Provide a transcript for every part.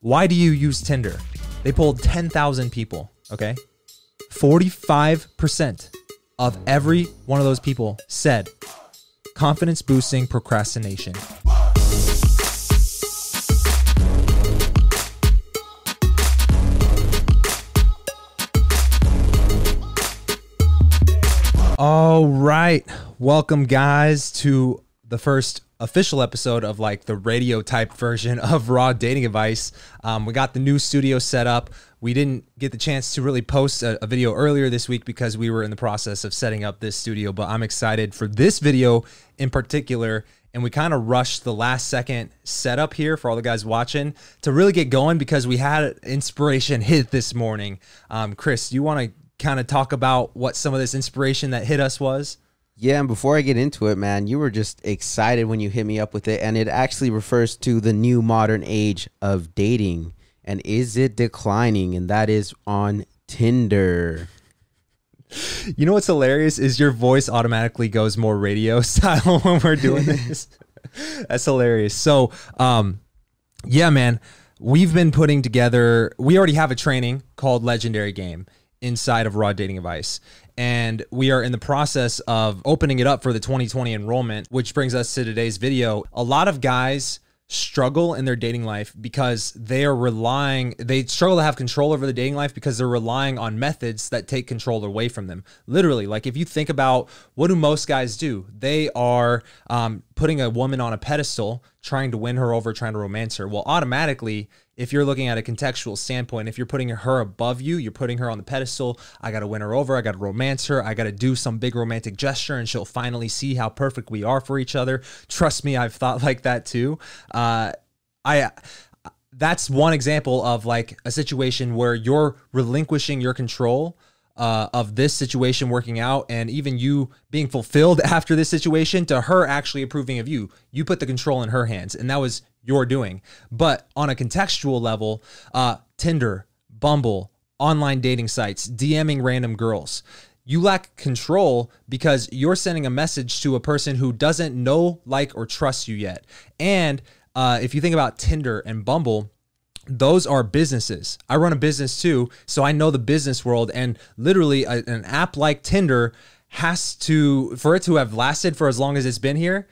Why do you use Tinder? They polled 10,000 people, okay? 45% of every one of those people said confidence boosting procrastination. All right. Welcome, guys, to the first official episode of like the radio type version of Raw Dating Advice. Um, we got the new studio set up. We didn't get the chance to really post a, a video earlier this week because we were in the process of setting up this studio, but I'm excited for this video in particular. And we kind of rushed the last second setup here for all the guys watching to really get going because we had inspiration hit this morning. Um, Chris, you want to kind of talk about what some of this inspiration that hit us was? Yeah, and before I get into it, man, you were just excited when you hit me up with it, and it actually refers to the new modern age of dating. And is it declining? And that is on Tinder. You know what's hilarious is your voice automatically goes more radio style when we're doing this. That's hilarious. So, um, yeah, man, we've been putting together. We already have a training called Legendary Game inside of Raw Dating Advice. And we are in the process of opening it up for the 2020 enrollment, which brings us to today's video. A lot of guys struggle in their dating life because they are relying they struggle to have control over the dating life because they're relying on methods that take control away from them. Literally like if you think about what do most guys do? They are um, putting a woman on a pedestal trying to win her over trying to romance her. Well automatically if you're looking at a contextual standpoint, if you're putting her above you, you're putting her on the pedestal. I got to win her over. I got to romance her. I got to do some big romantic gesture, and she'll finally see how perfect we are for each other. Trust me, I've thought like that too. Uh, I that's one example of like a situation where you're relinquishing your control uh, of this situation working out and even you being fulfilled after this situation to her actually approving of you. You put the control in her hands, and that was you're doing. But on a contextual level, uh, Tinder, Bumble, online dating sites, DMing random girls. You lack control because you're sending a message to a person who doesn't know, like, or trust you yet. And uh, if you think about Tinder and Bumble, those are businesses. I run a business too, so I know the business world. And literally, a, an app like Tinder has to, for it to have lasted for as long as it's been here,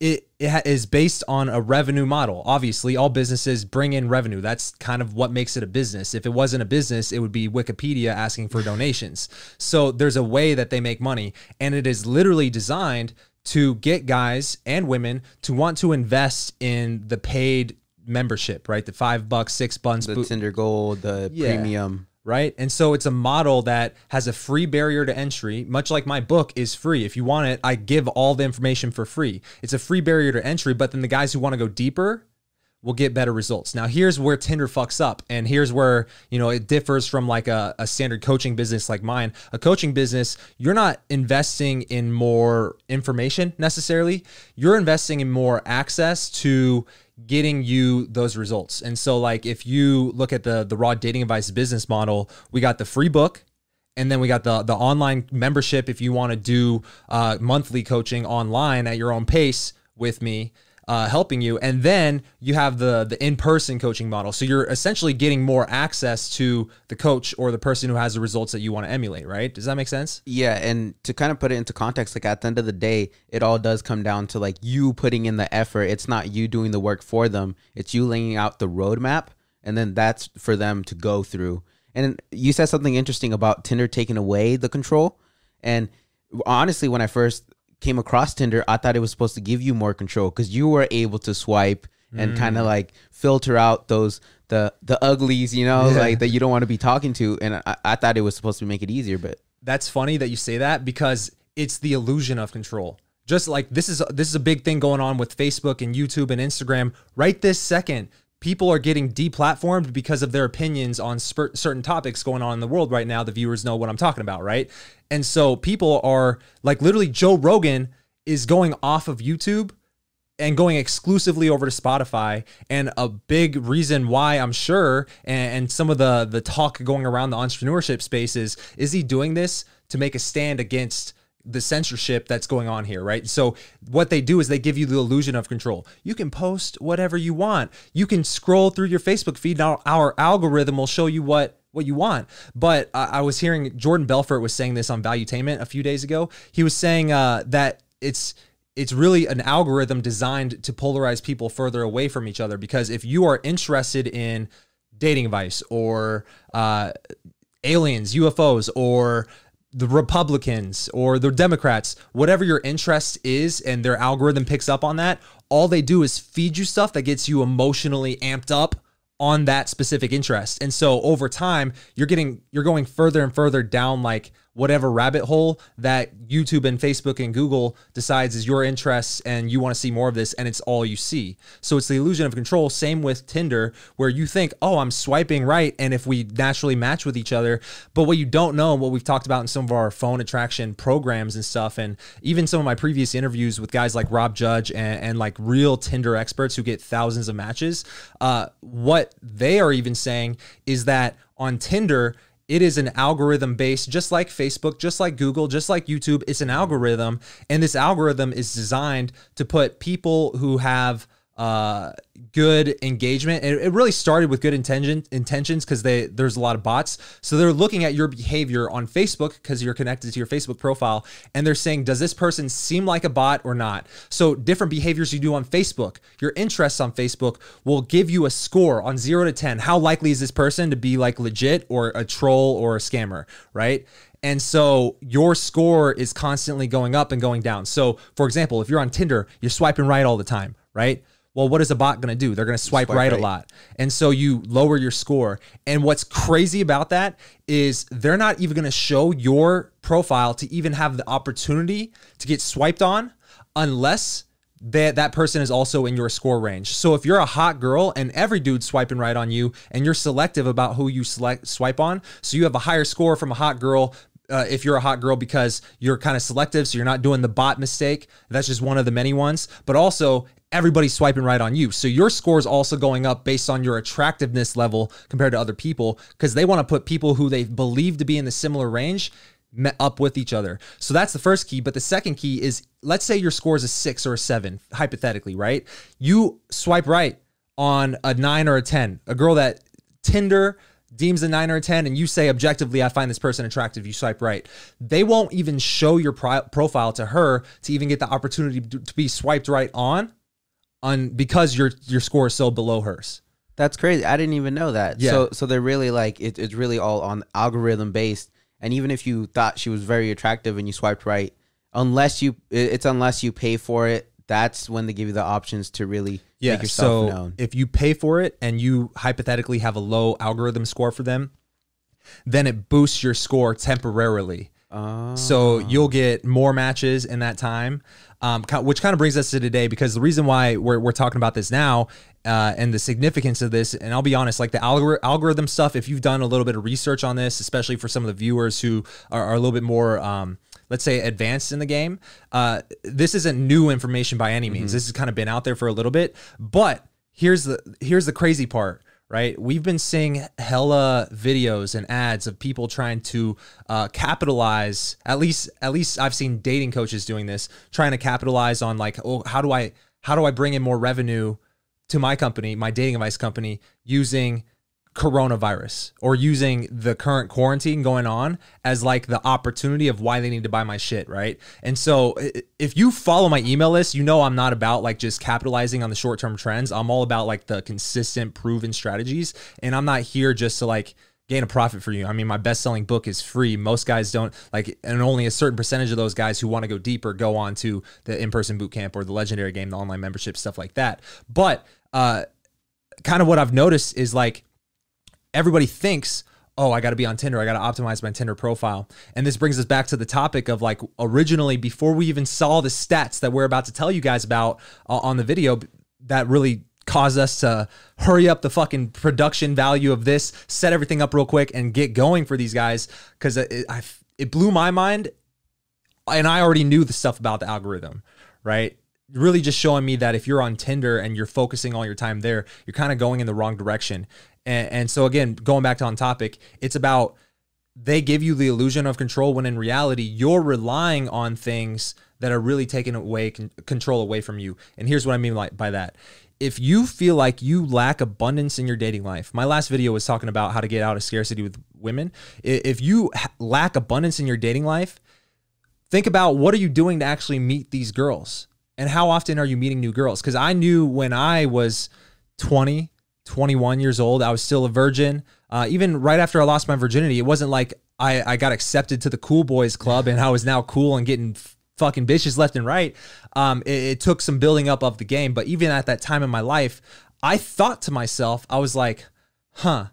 it, it is based on a revenue model. Obviously, all businesses bring in revenue. That's kind of what makes it a business. If it wasn't a business, it would be Wikipedia asking for donations. So there's a way that they make money, and it is literally designed to get guys and women to want to invest in the paid membership, right? The five bucks, six bucks, the Tinder Gold, the yeah. premium right? And so it's a model that has a free barrier to entry, much like my book is free. If you want it, I give all the information for free. It's a free barrier to entry, but then the guys who want to go deeper will get better results. Now, here's where Tinder fucks up, and here's where you know it differs from like a, a standard coaching business like mine. A coaching business, you're not investing in more information necessarily. You're investing in more access to getting you those results. And so like if you look at the the raw dating advice business model, we got the free book and then we got the the online membership if you want to do uh, monthly coaching online at your own pace with me uh, helping you, and then you have the the in person coaching model. So you're essentially getting more access to the coach or the person who has the results that you want to emulate. Right? Does that make sense? Yeah, and to kind of put it into context, like at the end of the day, it all does come down to like you putting in the effort. It's not you doing the work for them. It's you laying out the roadmap, and then that's for them to go through. And you said something interesting about Tinder taking away the control. And honestly, when I first came across Tinder, I thought it was supposed to give you more control because you were able to swipe and mm. kind of like filter out those the the uglies, you know, yeah. like that you don't want to be talking to. And I, I thought it was supposed to make it easier, but that's funny that you say that because it's the illusion of control. Just like this is this is a big thing going on with Facebook and YouTube and Instagram right this second people are getting deplatformed because of their opinions on certain topics going on in the world right now. The viewers know what I'm talking about, right? And so people are like literally Joe Rogan is going off of YouTube and going exclusively over to Spotify. And a big reason why I'm sure, and, and some of the the talk going around the entrepreneurship spaces, is he doing this to make a stand against the censorship that's going on here, right? So what they do is they give you the illusion of control. You can post whatever you want. You can scroll through your Facebook feed. Now our algorithm will show you what what you want. But I was hearing Jordan Belfort was saying this on Valuetainment a few days ago. He was saying uh, that it's it's really an algorithm designed to polarize people further away from each other because if you are interested in dating advice or uh, aliens, UFOs, or the Republicans or the Democrats, whatever your interest is, and their algorithm picks up on that, all they do is feed you stuff that gets you emotionally amped up on that specific interest. And so over time, you're getting you're going further and further down like whatever rabbit hole that YouTube and Facebook and Google decides is your interests and you want to see more of this and it's all you see. So it's the illusion of control. Same with Tinder, where you think, oh, I'm swiping right. And if we naturally match with each other, but what you don't know, and what we've talked about in some of our phone attraction programs and stuff, and even some of my previous interviews with guys like Rob Judge and, and like real Tinder experts who get thousands of matches, uh, what they are even saying is that on Tinder, it is an algorithm based, just like Facebook, just like Google, just like YouTube. It's an algorithm. And this algorithm is designed to put people who have uh, good engagement. It, really started with good intention intentions because they there's a lot of bots. So they're looking at your behavior on Facebook because you're connected to your Facebook profile, and they're saying, does this person seem like a bot or not? So different behaviors you do on Facebook, your interests on Facebook will give you a score on zero to ten. How likely is this person to be like legit or a troll or a scammer, right? And so your score is constantly going up and going down. So, for example, if you're on Tinder, you're swiping right all the time, right? Well, what is a bot going to do? They're going to swipe, swipe right, right, a lot. And so you lower your score. And what's crazy about that is they're not even going to show your profile to even have the opportunity to get swiped on unless that that person is also in your score range. So if you're a hot girl and every dude's swiping right on you and you're selective about who you select swipe on, so you have a higher score from a hot girl uh, if you're a hot girl because you're kind of selective, so you're not doing the bot mistake. That's just one of the many ones. But also, everybody's swiping right on you. So your score is also going up based on your attractiveness level compared to other people because they want to put people who they believe to be in the similar range up with each other. So that's the first key. But the second key is let's say your score is a six or a seven, hypothetically, right? You swipe right on a nine or a 10, a girl that Tinder deems a nine or a 10, and you say objectively, I find this person attractive, you swipe right. They won't even show your profile to her to even get the opportunity to be swiped right on on because your your score is so below hers. That's crazy. I didn't even know that. Yeah. So so they're really like it, it's really all on algorithm based. And even if you thought she was very attractive and you swiped right, unless you it's unless you pay for it, that's when they give you the options to really yeah, make yourself so known. If you pay for it and you hypothetically have a low algorithm score for them, then it boosts your score temporarily. Oh. So you'll get more matches in that time um, which kind of brings us to today because the reason why we're, we're talking about this now uh, and the significance of this, and I'll be honest, like the algor- algorithm stuff, if you've done a little bit of research on this, especially for some of the viewers who are, are a little bit more, um, let's say, advanced in the game, uh, this isn't new information by any means. Mm-hmm. This has kind of been out there for a little bit, but here's the here's the crazy part right? We've been seeing hella videos and ads of people trying to uh, capitalize. At least, at least I've seen dating coaches doing this, trying to capitalize on like, oh, how do I, how do I bring in more revenue to my company, my dating advice company, using coronavirus or using the current quarantine going on as like the opportunity of why they need to buy my shit, right? And so if you follow my email list, you know I'm not about like just capitalizing on the short-term trends. I'm all about like the consistent proven strategies and I'm not here just to like gain a profit for you. I mean, my best-selling book is free. Most guys don't like and only a certain percentage of those guys who want to go deeper go on to the in-person boot camp or the legendary game, the online membership stuff like that. But uh kind of what I've noticed is like everybody thinks oh, I got to be on Tinder. I got to optimize my Tinder profile. And this brings us back to the topic of like originally, before we even saw the stats that we're about to tell you guys about uh, on the video, that really caused us to hurry up the fucking production value of this, set everything up real quick, and get going for these guys because it, it blew my mind. And I already knew the stuff about the algorithm, right? Really just showing me that if you're on Tinder and you're focusing all your time there, you're kind of going in the wrong direction. And, and so again, going back to on topic, it's about they give you the illusion of control when in reality you're relying on things that are really taking away con- control away from you. And here's what I mean by that. If you feel like you lack abundance in your dating life, my last video was talking about how to get out of scarcity with women. If you lack abundance in your dating life, think about what are you doing to actually meet these girls and how often are you meeting new girls because i knew when i was 20 21 years old i was still a virgin uh, even right after i lost my virginity it wasn't like I, I got accepted to the cool boys club and i was now cool and getting f- fucking bitches left and right um, it, it took some building up of the game but even at that time in my life i thought to myself i was like huh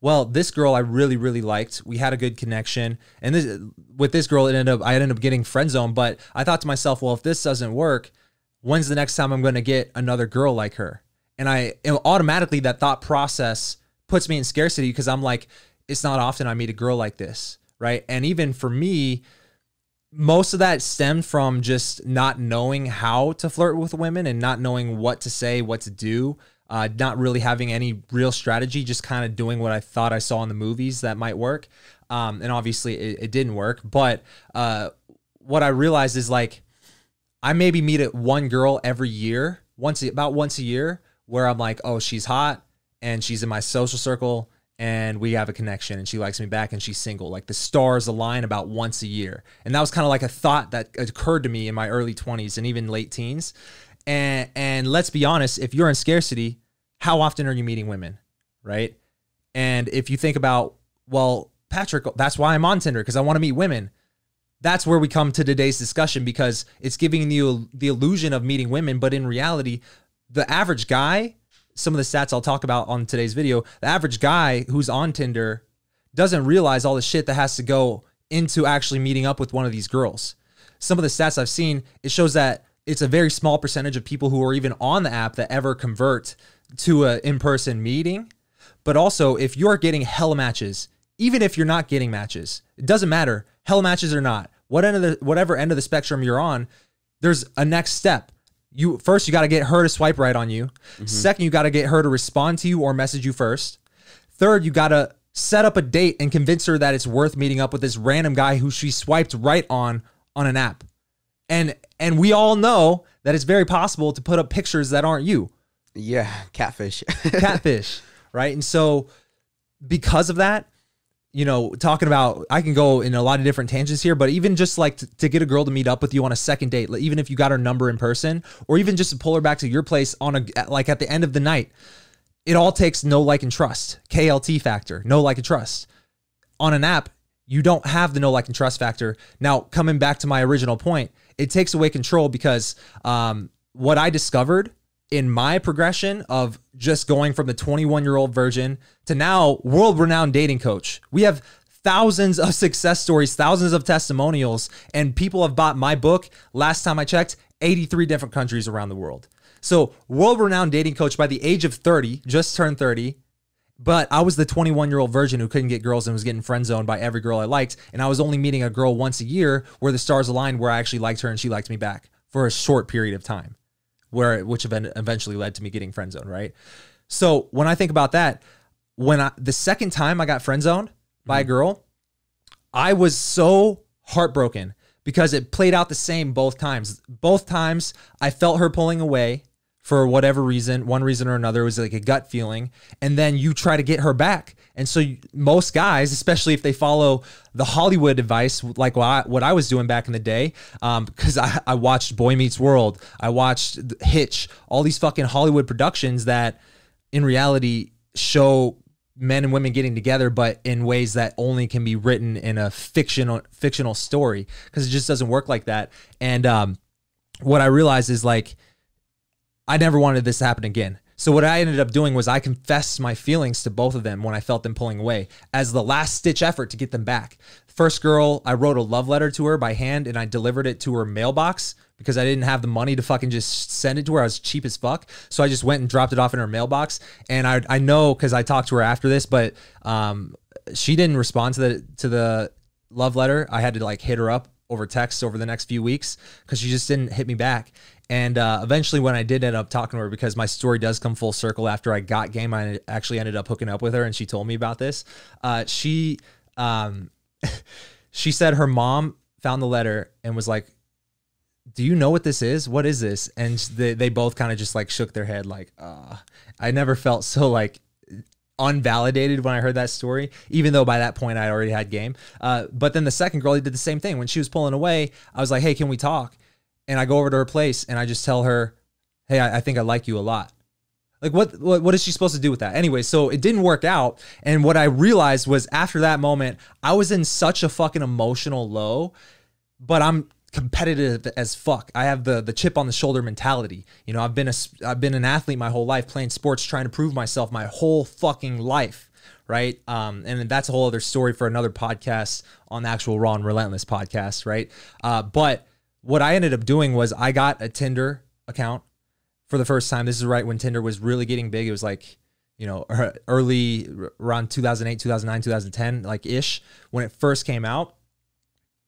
well, this girl I really, really liked. We had a good connection, and this with this girl, it ended up I ended up getting friend zone. But I thought to myself, well, if this doesn't work, when's the next time I'm going to get another girl like her? And I automatically that thought process puts me in scarcity because I'm like, it's not often I meet a girl like this, right? And even for me, most of that stemmed from just not knowing how to flirt with women and not knowing what to say, what to do uh, not really having any real strategy, just kind of doing what I thought I saw in the movies that might work. Um, and obviously it, it didn't work. But uh, what I realized is like, I maybe meet at one girl every year, once about once a year, where I'm like, oh, she's hot and she's in my social circle and we have a connection and she likes me back and she's single. Like the stars align about once a year. And that was kind of like a thought that occurred to me in my early 20s and even late teens. And and let's be honest, if you're in scarcity, how often are you meeting women? Right? And if you think about, well, Patrick, that's why I'm on Tinder because I want to meet women. That's where we come to today's discussion because it's giving you the illusion of meeting women, but in reality, the average guy, some of the stats I'll talk about on today's video, the average guy who's on Tinder doesn't realize all the shit that has to go into actually meeting up with one of these girls. Some of the stats I've seen, it shows that it's a very small percentage of people who are even on the app that ever convert to an in-person meeting. But also, if you're getting hell matches, even if you're not getting matches, it doesn't matter, hell matches or not. What end of the whatever end of the spectrum you're on, there's a next step. You first you got to get her to swipe right on you. Mm-hmm. Second, you got to get her to respond to you or message you first. Third, you got to set up a date and convince her that it's worth meeting up with this random guy who she swiped right on on an app. And and we all know that it's very possible to put up pictures that aren't you. Yeah, catfish. catfish, right? And so because of that, you know, talking about I can go in a lot of different tangents here, but even just like to, to, get a girl to meet up with you on a second date, even if you got her number in person, or even just to pull her back to your place on a like at the end of the night, it all takes know like and trust. KLT factor, know like and trust. On an app, you don't have the know like and trust factor. Now, coming back to my original point, it takes away control because um, what I discovered in my progression of just going from the 21 year old virgin to now world renowned dating coach. We have thousands of success stories, thousands of testimonials, and people have bought my book. Last time I checked, 83 different countries around the world. So, world renowned dating coach by the age of 30, just turned 30. But I was the 21 year old virgin who couldn't get girls and was getting friend zoned by every girl I liked. And I was only meeting a girl once a year where the stars aligned, where I actually liked her and she liked me back for a short period of time where which eventually led to me getting friend zoned, right? So when I think about that, when I the second time I got friend zoned by mm-hmm. a girl, I was so heartbroken because it played out the same both times. Both times I felt her pulling away for whatever reason, one reason or another, it was like a gut feeling. And then you try to get her back. And so most guys, especially if they follow the Hollywood advice, like what I, what I was doing back in the day, because um, I, I watched Boy Meets World, I watched Hitch, all these fucking Hollywood productions that in reality show men and women getting together, but in ways that only can be written in a fictional fictional story because it just doesn't work like that. And um, what I realized is like I never wanted this to happen again. So what I ended up doing was I confessed my feelings to both of them when I felt them pulling away as the last stitch effort to get them back. First girl, I wrote a love letter to her by hand and I delivered it to her mailbox because I didn't have the money to fucking just send it to her. I was cheap as fuck. So I just went and dropped it off in her mailbox. And I I know because I talked to her after this, but um she didn't respond to the to the love letter. I had to like hit her up over text over the next few weeks because she just didn't hit me back. And uh, eventually, when I did end up talking to her, because my story does come full circle after I got game, I actually ended up hooking up with her, and she told me about this. Uh, she um, she said her mom found the letter and was like, "Do you know what this is? What is this?" And they they both kind of just like shook their head, like, "Uh." I never felt so like unvalidated when I heard that story, even though by that point I already had game. Uh, but then the second girl, he did the same thing. When she was pulling away, I was like, "Hey, can we talk?" And I go over to her place and I just tell her, "Hey, I, I think I like you a lot." Like what, what what is she supposed to do with that? Anyway, so it didn't work out. And what I realized was after that moment, I was in such a fucking emotional low, but I'm competitive as fuck. I have the the chip on the shoulder mentality. You know, I've been a I've been an athlete my whole life, playing sports, trying to prove myself my whole fucking life, right? Um, and that's a whole other story for another podcast on the actual Raw and Relentless podcast, right? Uh, but what I ended up doing was I got a Tinder account for the first time. This is right when Tinder was really getting big. It was like, you know, early around 2008, 2009, 2010, like ish when it first came out.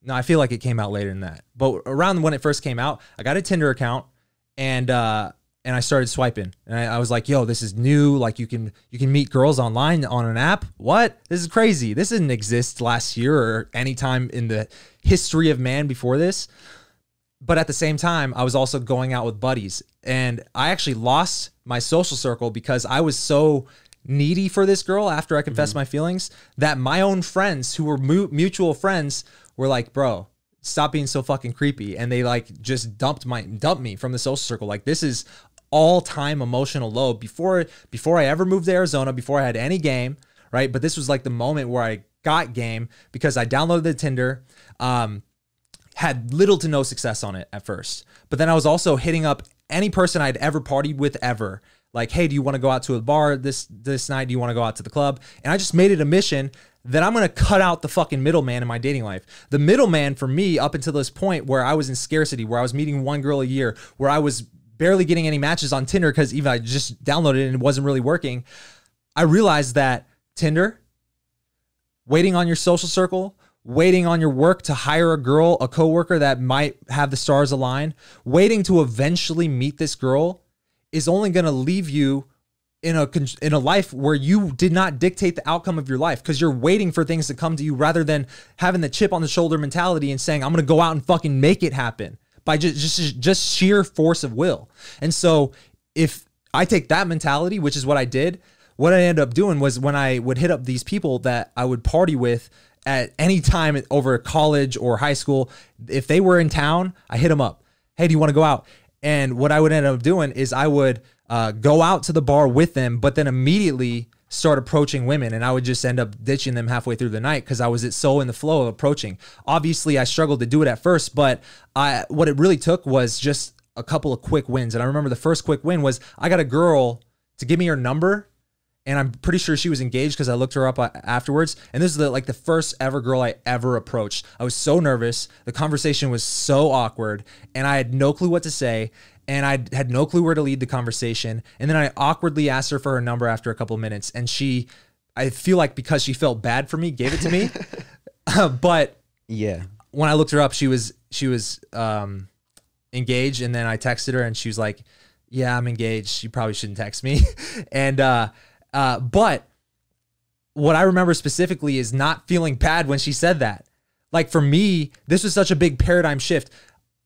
No, I feel like it came out later than that. But around when it first came out, I got a Tinder account and uh and I started swiping. And I, I was like, yo, this is new. Like you can you can meet girls online on an app. What? This is crazy. This didn't exist last year or any time in the history of man before this but at the same time, I was also going out with buddies. And I actually lost my social circle because I was so needy for this girl after I confessed mm-hmm. my feelings that my own friends who were mu- mutual friends were like, bro, stop being so fucking creepy. And they like just dumped my dumped me from the social circle. Like this is all time emotional low before before I ever moved to Arizona, before I had any game, right? But this was like the moment where I got game because I downloaded the Tinder. Um, had little to no success on it at first. But then I was also hitting up any person I'd ever partied with ever. Like, hey, do you want to go out to a bar this this night? Do you want to go out to the club? And I just made it a mission that I'm gonna cut out the fucking middleman in my dating life. The middleman for me up until this point where I was in scarcity, where I was meeting one girl a year, where I was barely getting any matches on Tinder because even I just downloaded it and it wasn't really working. I realized that Tinder, waiting on your social circle, waiting on your work to hire a girl, a coworker that might have the stars align, waiting to eventually meet this girl is only going to leave you in a in a life where you did not dictate the outcome of your life because you're waiting for things to come to you rather than having the chip on the shoulder mentality and saying I'm going to go out and fucking make it happen by just just just sheer force of will. And so if I take that mentality, which is what I did, what I ended up doing was when I would hit up these people that I would party with at any time over college or high school, if they were in town, I hit them up. Hey, do you want to go out? And what I would end up doing is I would uh, go out to the bar with them, but then immediately start approaching women and I would just end up ditching them halfway through the night because I was so in the flow of approaching. Obviously, I struggled to do it at first, but I what it really took was just a couple of quick wins. And I remember the first quick win was I got a girl to give me her number and I'm pretty sure she was engaged because I looked her up uh, afterwards. And this is the, like the first ever girl I ever approached. I was so nervous. The conversation was so awkward, and I had no clue what to say, and I had no clue where to lead the conversation. And then I awkwardly asked her for her number after a couple minutes, and she, I feel like because she felt bad for me, gave it to me. but yeah, when I looked her up, she was she was um, engaged, and then I texted her, and she was like. Yeah, I'm engaged. You probably shouldn't text me. and uh, uh, but what I remember specifically is not feeling bad when she said that. Like for me, this was such a big paradigm shift.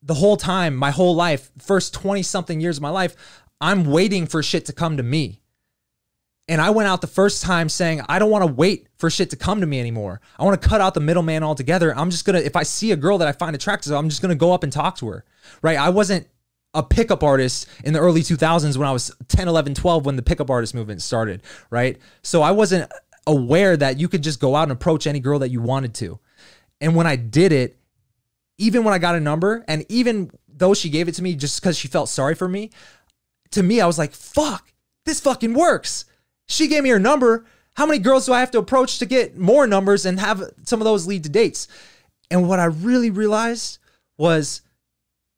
The whole time, my whole life, first 20 something years of my life, I'm waiting for shit to come to me. And I went out the first time saying, I don't want to wait for shit to come to me anymore. I want to cut out the middleman altogether. I'm just going to, if I see a girl that I find attractive, I'm just going to go up and talk to her. Right. I wasn't a pickup artist in the early 2000s when I was 10, 11, 12 when the pickup artist movement started, right? So I wasn't aware that you could just go out and approach any girl that you wanted to. And when I did it, even when I got a number and even though she gave it to me just because she felt sorry for me, to me, I was like, fuck, this fucking works. She gave me her number. How many girls do I have to approach to get more numbers and have some of those lead to dates? And what I really realized was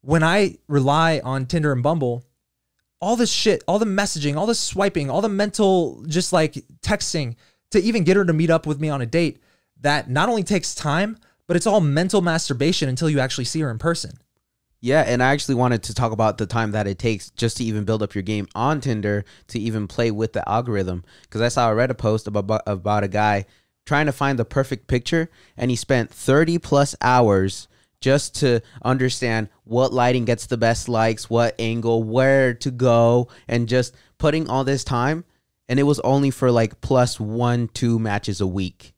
when I rely on Tinder and Bumble, all this shit, all the messaging, all the swiping, all the mental just like texting to even get her to meet up with me on a date, that not only takes time, but it's all mental masturbation until you actually see her in person. Yeah, and I actually wanted to talk about the time that it takes just to even build up your game on Tinder to even play with the algorithm. Because I saw I read a post about about a guy trying to find the perfect picture and he spent 30 plus hours just to understand what lighting gets the best likes, what angle, where to go, and just putting all this time. And it was only for like plus one, two matches a week.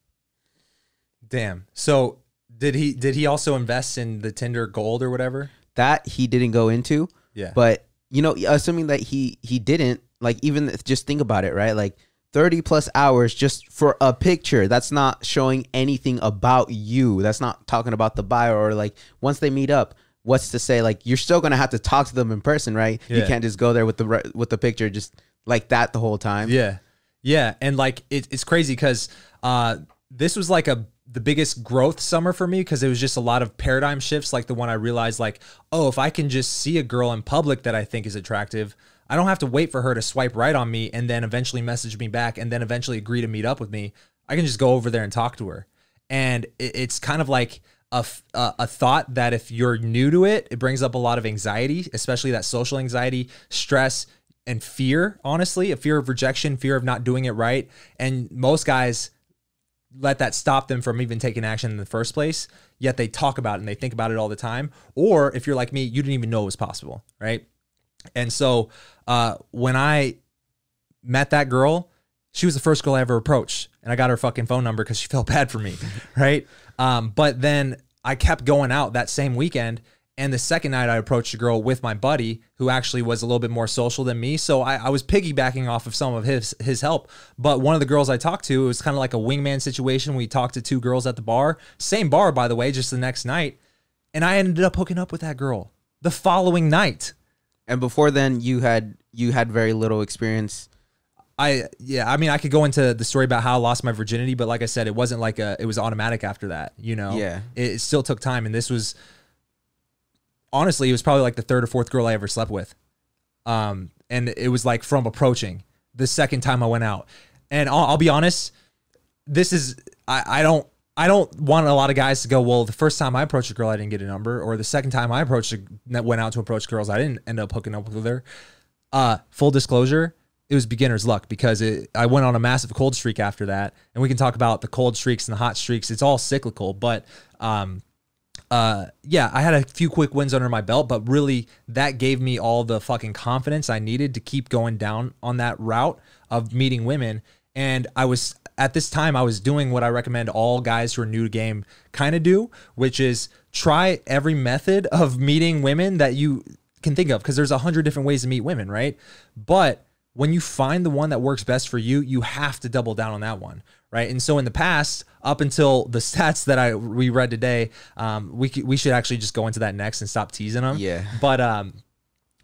Damn. So did he did he also invest in the Tinder Gold or whatever? That he didn't go into. Yeah. But you know, assuming that he he didn't, like even just think about it, right? Like 30 plus hours just for a picture. That's not showing anything about you. That's not talking about the bio or like once they meet up, what's to say like you're still going to have to talk to them in person, right? You can't just go there with the with the picture just like that the whole time. Yeah, yeah, and like it, it's crazy because uh, this was like a the biggest growth summer for me because it was just a lot of paradigm shifts. Like the one I realized, like, oh, if I can just see a girl in public that I think is attractive, I don't have to wait for her to swipe right on me and then eventually message me back and then eventually agree to meet up with me. I can just go over there and talk to her, and it's kind of like. a, a thought that if you're new to it, it brings up a lot of anxiety, especially that social anxiety, stress, and fear, honestly, a fear of rejection, fear of not doing it right. And most guys let that stop them from even taking action in the first place. Yet they talk about it and they think about it all the time. Or if you're like me, you didn't even know it was possible, right? And so uh, when I met that girl, she was the first girl I ever approached, and I got her fucking phone number because she felt bad for me, right? Um, but then I kept going out that same weekend, and the second night I approached a girl with my buddy who actually was a little bit more social than me, so I, I was piggybacking off of some of his his help. But one of the girls I talked to, it was kind of like a wingman situation. We talked to two girls at the bar, same bar by the way, just the next night, and I ended up hooking up with that girl the following night. And before then you had you had very little experience. I yeah, I mean I could go into the story about how I lost my virginity, but like I said, it wasn't like a it was automatic after that, you know. Yeah. It, it still took time and this was honestly, it was probably like the third or fourth girl I ever slept with. Um and it was like from approaching the second time I went out. And I'll, I'll be honest, this is I, I don't I don't want a lot of guys to go, well, the first time I approached a girl, I didn't get a number, or the second time I approached a, went out to approach girls, I didn't end up hooking up with her. Uh, full disclosure, it was beginner's luck because it, I went on a massive cold streak after that, and we can talk about the cold streaks and the hot streaks. It's all cyclical, but um, uh, yeah, I had a few quick wins under my belt, but really that gave me all the fucking confidence I needed to keep going down on that route of meeting women. And I was at this time I was doing what I recommend all guys who are new to game kind of do, which is try every method of meeting women that you can think of because there's a hundred different ways to meet women, right? But when you find the one that works best for you, you have to double down on that one, right? And so in the past, up until the stats that I we read today, um, we we should actually just go into that next and stop teasing them. Yeah. But um,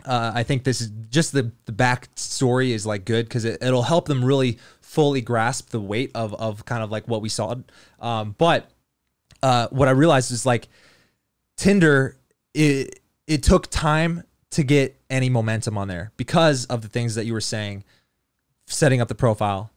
uh, I think this is just the the back story is like good because it, it'll help them really fully grasp the weight of of kind of like what we saw. Um, but uh, what I realized is like Tinder, it it took time to get any momentum on there because of the things that you were saying, setting up the profile,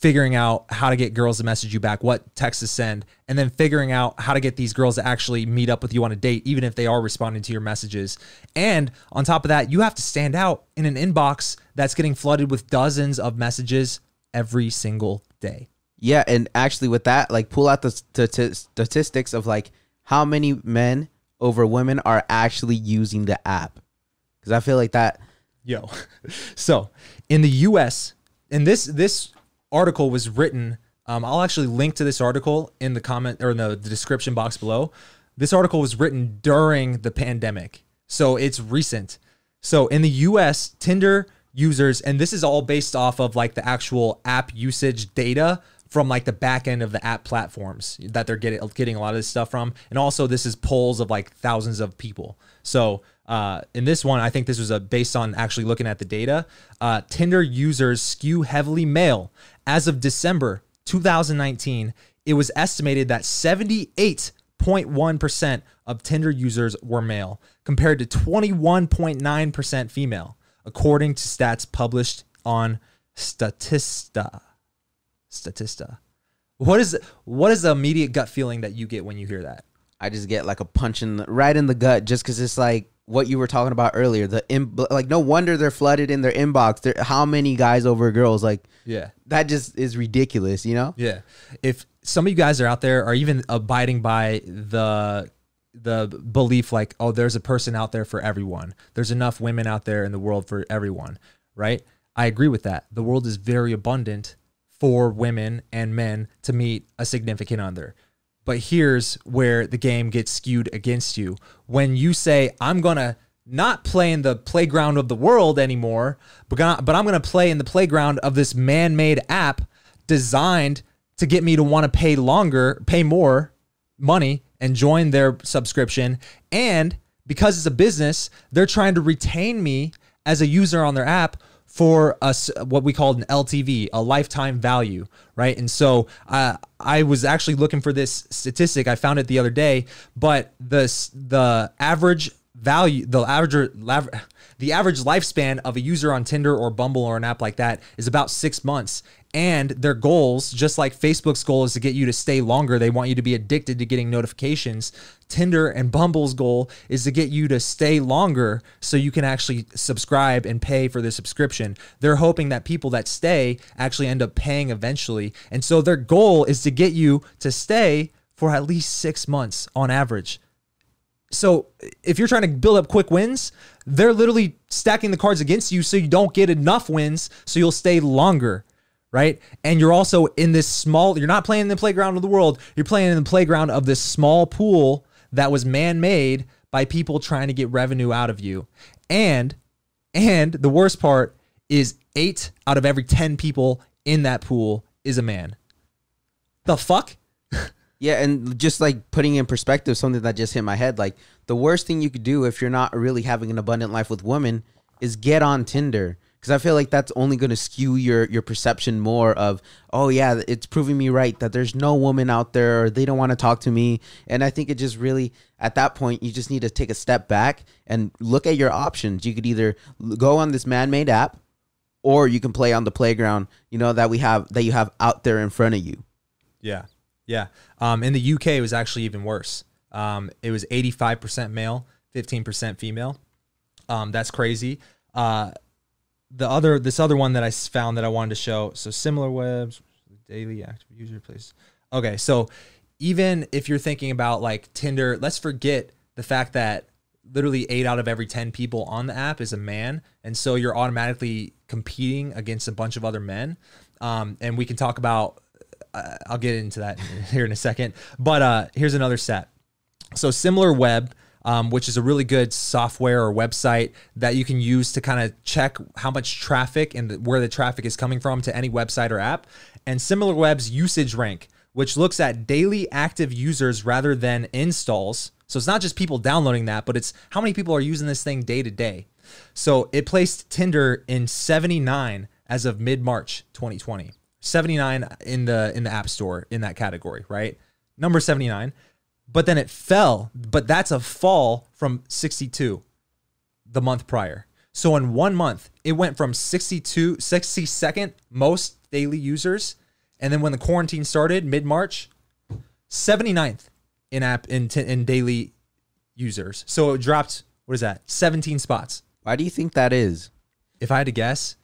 figuring out how to get girls to message you back, what text to send, and then figuring out how to get these girls to actually meet up with you on a date, even if they are responding to your messages. And on top of that, you have to stand out in an inbox that's getting flooded with dozens of messages every single day. Yeah, and actually with that, like pull out the stati- statistics of like how many men over women are actually using the app. Cuz I feel like that Yo. So in the US, and this this article was written. Um, I'll actually link to this article in the comment or in the, the description box below. This article was written during the pandemic. So it's recent. So in the US, Tinder users, and this is all based off of like the actual app usage data from like the back end of the app platforms that they're getting getting a lot of this stuff from. And also this is polls of like thousands of people. So uh, in this one, I think this was a based on actually looking at the data. Uh, Tinder users skew heavily male. As of December 2019, it was estimated that 78.1% of Tinder users were male, compared to 21.9% female, according to stats published on Statista. Statista. What is what is the immediate gut feeling that you get when you hear that? I just get like a punch in the, right in the gut just cuz it's like what you were talking about earlier. The in, like no wonder they're flooded in their inbox. There, how many guys over girls? Like Yeah. that just is ridiculous. You know? Yeah. If some of you guys are out there are even abiding by the the belief like, oh, there's a person out there for everyone. There's enough women out there in the world for everyone, right? I agree with that. The world is very abundant for women and men to meet a significant other. But here's where the game gets skewed against you. When you say, I'm going to not play in the playground of the world anymore, but, I'm going to play in the playground of this man made app designed to get me to want to pay longer, pay more money and join their subscription. And because it's a business, they're trying to retain me as a user on their app for us what we call an LTV, a lifetime value, right? And so uh, I was actually looking for this statistic. I found it the other day, but the the average value, the average the average lifespan of a user on Tinder or Bumble or an app like that is about six months. And their goals, just like Facebook's goal is to get you to stay longer, they want you to be addicted to getting notifications. Tinder and Bumble's goal is to get you to stay longer so you can actually subscribe and pay for the subscription. They're hoping that people that stay actually end up paying eventually. And so their goal is to get you to stay for at least six months on average. So if you're trying to build up quick wins, they're literally stacking the cards against you so you don't get enough wins so you'll stay longer, right? And you're also in this small you're not playing in the playground of the world, you're playing in the playground of this small pool that was man-made by people trying to get revenue out of you. And and the worst part is 8 out of every 10 people in that pool is a man. The fuck? Yeah, and just like putting in perspective something that just hit my head, like the worst thing you could do if you're not really having an abundant life with women is get on Tinder. Because I feel like that's only going to skew your your perception more of, oh yeah, it's proving me right that there's no woman out there, or they don't want to talk to me. And I think it just really, at that point, you just need to take a step back and look at your options. You could either go on this man-made app, or you can play on the playground, you know that we have that you have out there in front of you. Yeah. Yeah. Um, in the UK, it was actually even worse. Um, it was 85% male, 15% female. Um, that's crazy. Uh, the other, this other one that I found that I wanted to show. So Similarweb's, daily active user place. Okay. So even if you're thinking about like Tinder, let's forget the fact that literally eight out of every 10 people on the app is a man. And so you're automatically competing against a bunch of other men. Um, and we can talk about uh, I'll get into that here in a second. But uh, here's another set. So Similarweb, um, which is a really good software or website that you can use to kind of check how much traffic and the, where the traffic is coming from to any website or app. And Similarweb's usage rank, which looks at daily active users rather than installs. So it's not just people downloading that, but it's how many people are using this thing day to day. So it placed Tinder in 79 as of mid March 2020. 79 in the in the app store in that category, right? Number 79. But then it fell, but that's a fall from 62 the month prior. So in one month, it went from 62 62nd most daily users and then when the quarantine started mid-March, 79th in app in t- in daily users. So it dropped what is that? 17 spots Why do you think that is? if I had to guess,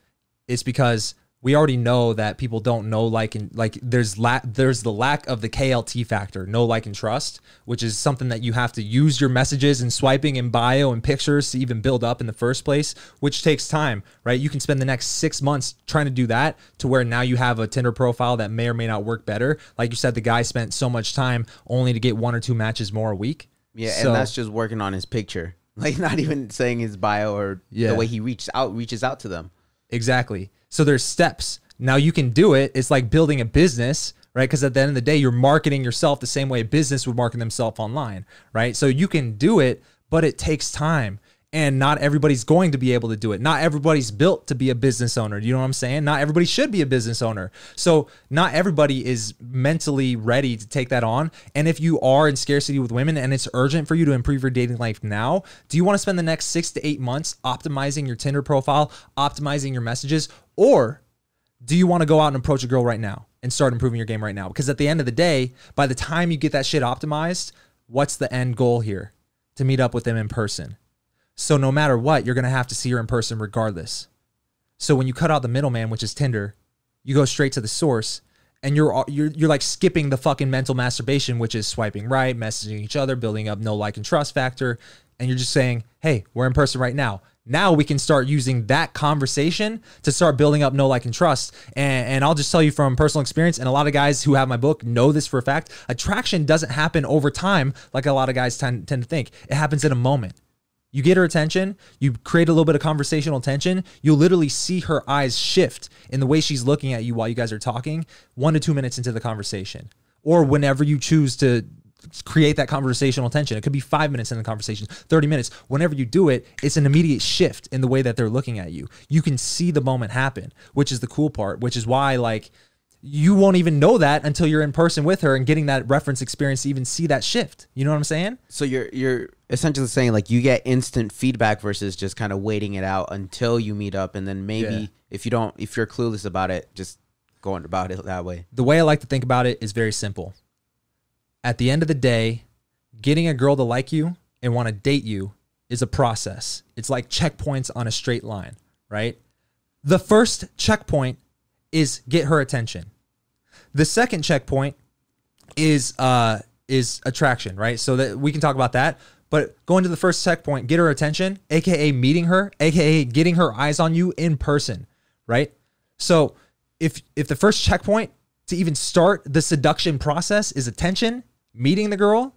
it's because we already know that people don't know like and like there's la- there's the lack of the KLT factor, know like and trust, which is something that you have to use your messages and swiping and bio and pictures to even build up in the first place, which takes time, right? You can spend the next 6 months trying to do that to where now you have a Tinder profile that may or may not work better. Like you said the guy spent so much time only to get one or two matches more a week. Yeah, So- and that's just working on his picture. Like not even saying his bio or Yeah. the way he reaches out reaches out to them. Exactly. So there's steps. Now you can do it. It's like building a business, right? Because at the end of the day, you're marketing yourself the same way a business would market themselves online, right? So you can do it, but it takes time. And not everybody's going to be able to do it. Not everybody's built to be a business owner. You know what I'm saying? Not everybody should be a business owner. So not everybody is mentally ready to take that on. And if you are in scarcity with women and it's urgent for you to improve your dating life now, do you want to spend the next six to eight months optimizing your Tinder profile, optimizing your messages, or do you want to go out and approach a girl right now and start improving your game right now? Because at the end of the day, by the time you get that shit optimized, what's the end goal here? To meet up with them in person. So no matter what, you're going to have to see her in person regardless. So when you cut out the middleman, which is Tinder, you go straight to the source and you're you're you're like skipping the fucking mental masturbation, which is swiping right, messaging each other, building up know like and trust factor, and you're just saying, "Hey, we're in person right now." Now we can start using that conversation to start building up know like and trust. And, and I'll just tell you from personal experience, and a lot of guys who have my book know this for a fact. Attraction doesn't happen over time like a lot of guys tend, tend to think. It happens in a moment. You get her attention, you create a little bit of conversational tension, you'll literally see her eyes shift in the way she's looking at you while you guys are talking, one to two minutes into the conversation. Or whenever you choose to create that conversational tension. It could be five minutes in the conversation, 30 minutes. Whenever you do it, it's an immediate shift in the way that they're looking at you. You can see the moment happen, which is the cool part, which is why, like, you won't even know that until you're in person with her and getting that reference experience to even see that shift. You know what I'm saying? So you're you're essentially saying like you get instant feedback versus just kind of waiting it out until you meet up and then maybe Yeah. if you don't if you're clueless about it, just going about it that way. The way I like to think about it is very simple. At the end of the day, getting a girl to like you and want to date you is a process. It's like checkpoints on a straight line, right? The first checkpoint is get her attention. The second checkpoint is uh is attraction, right? So that we can talk about that. But going to the first checkpoint, get her attention, aka meeting her, aka getting her eyes on you in person, right? So if if the first checkpoint to even start the seduction process is attention, meeting the girl,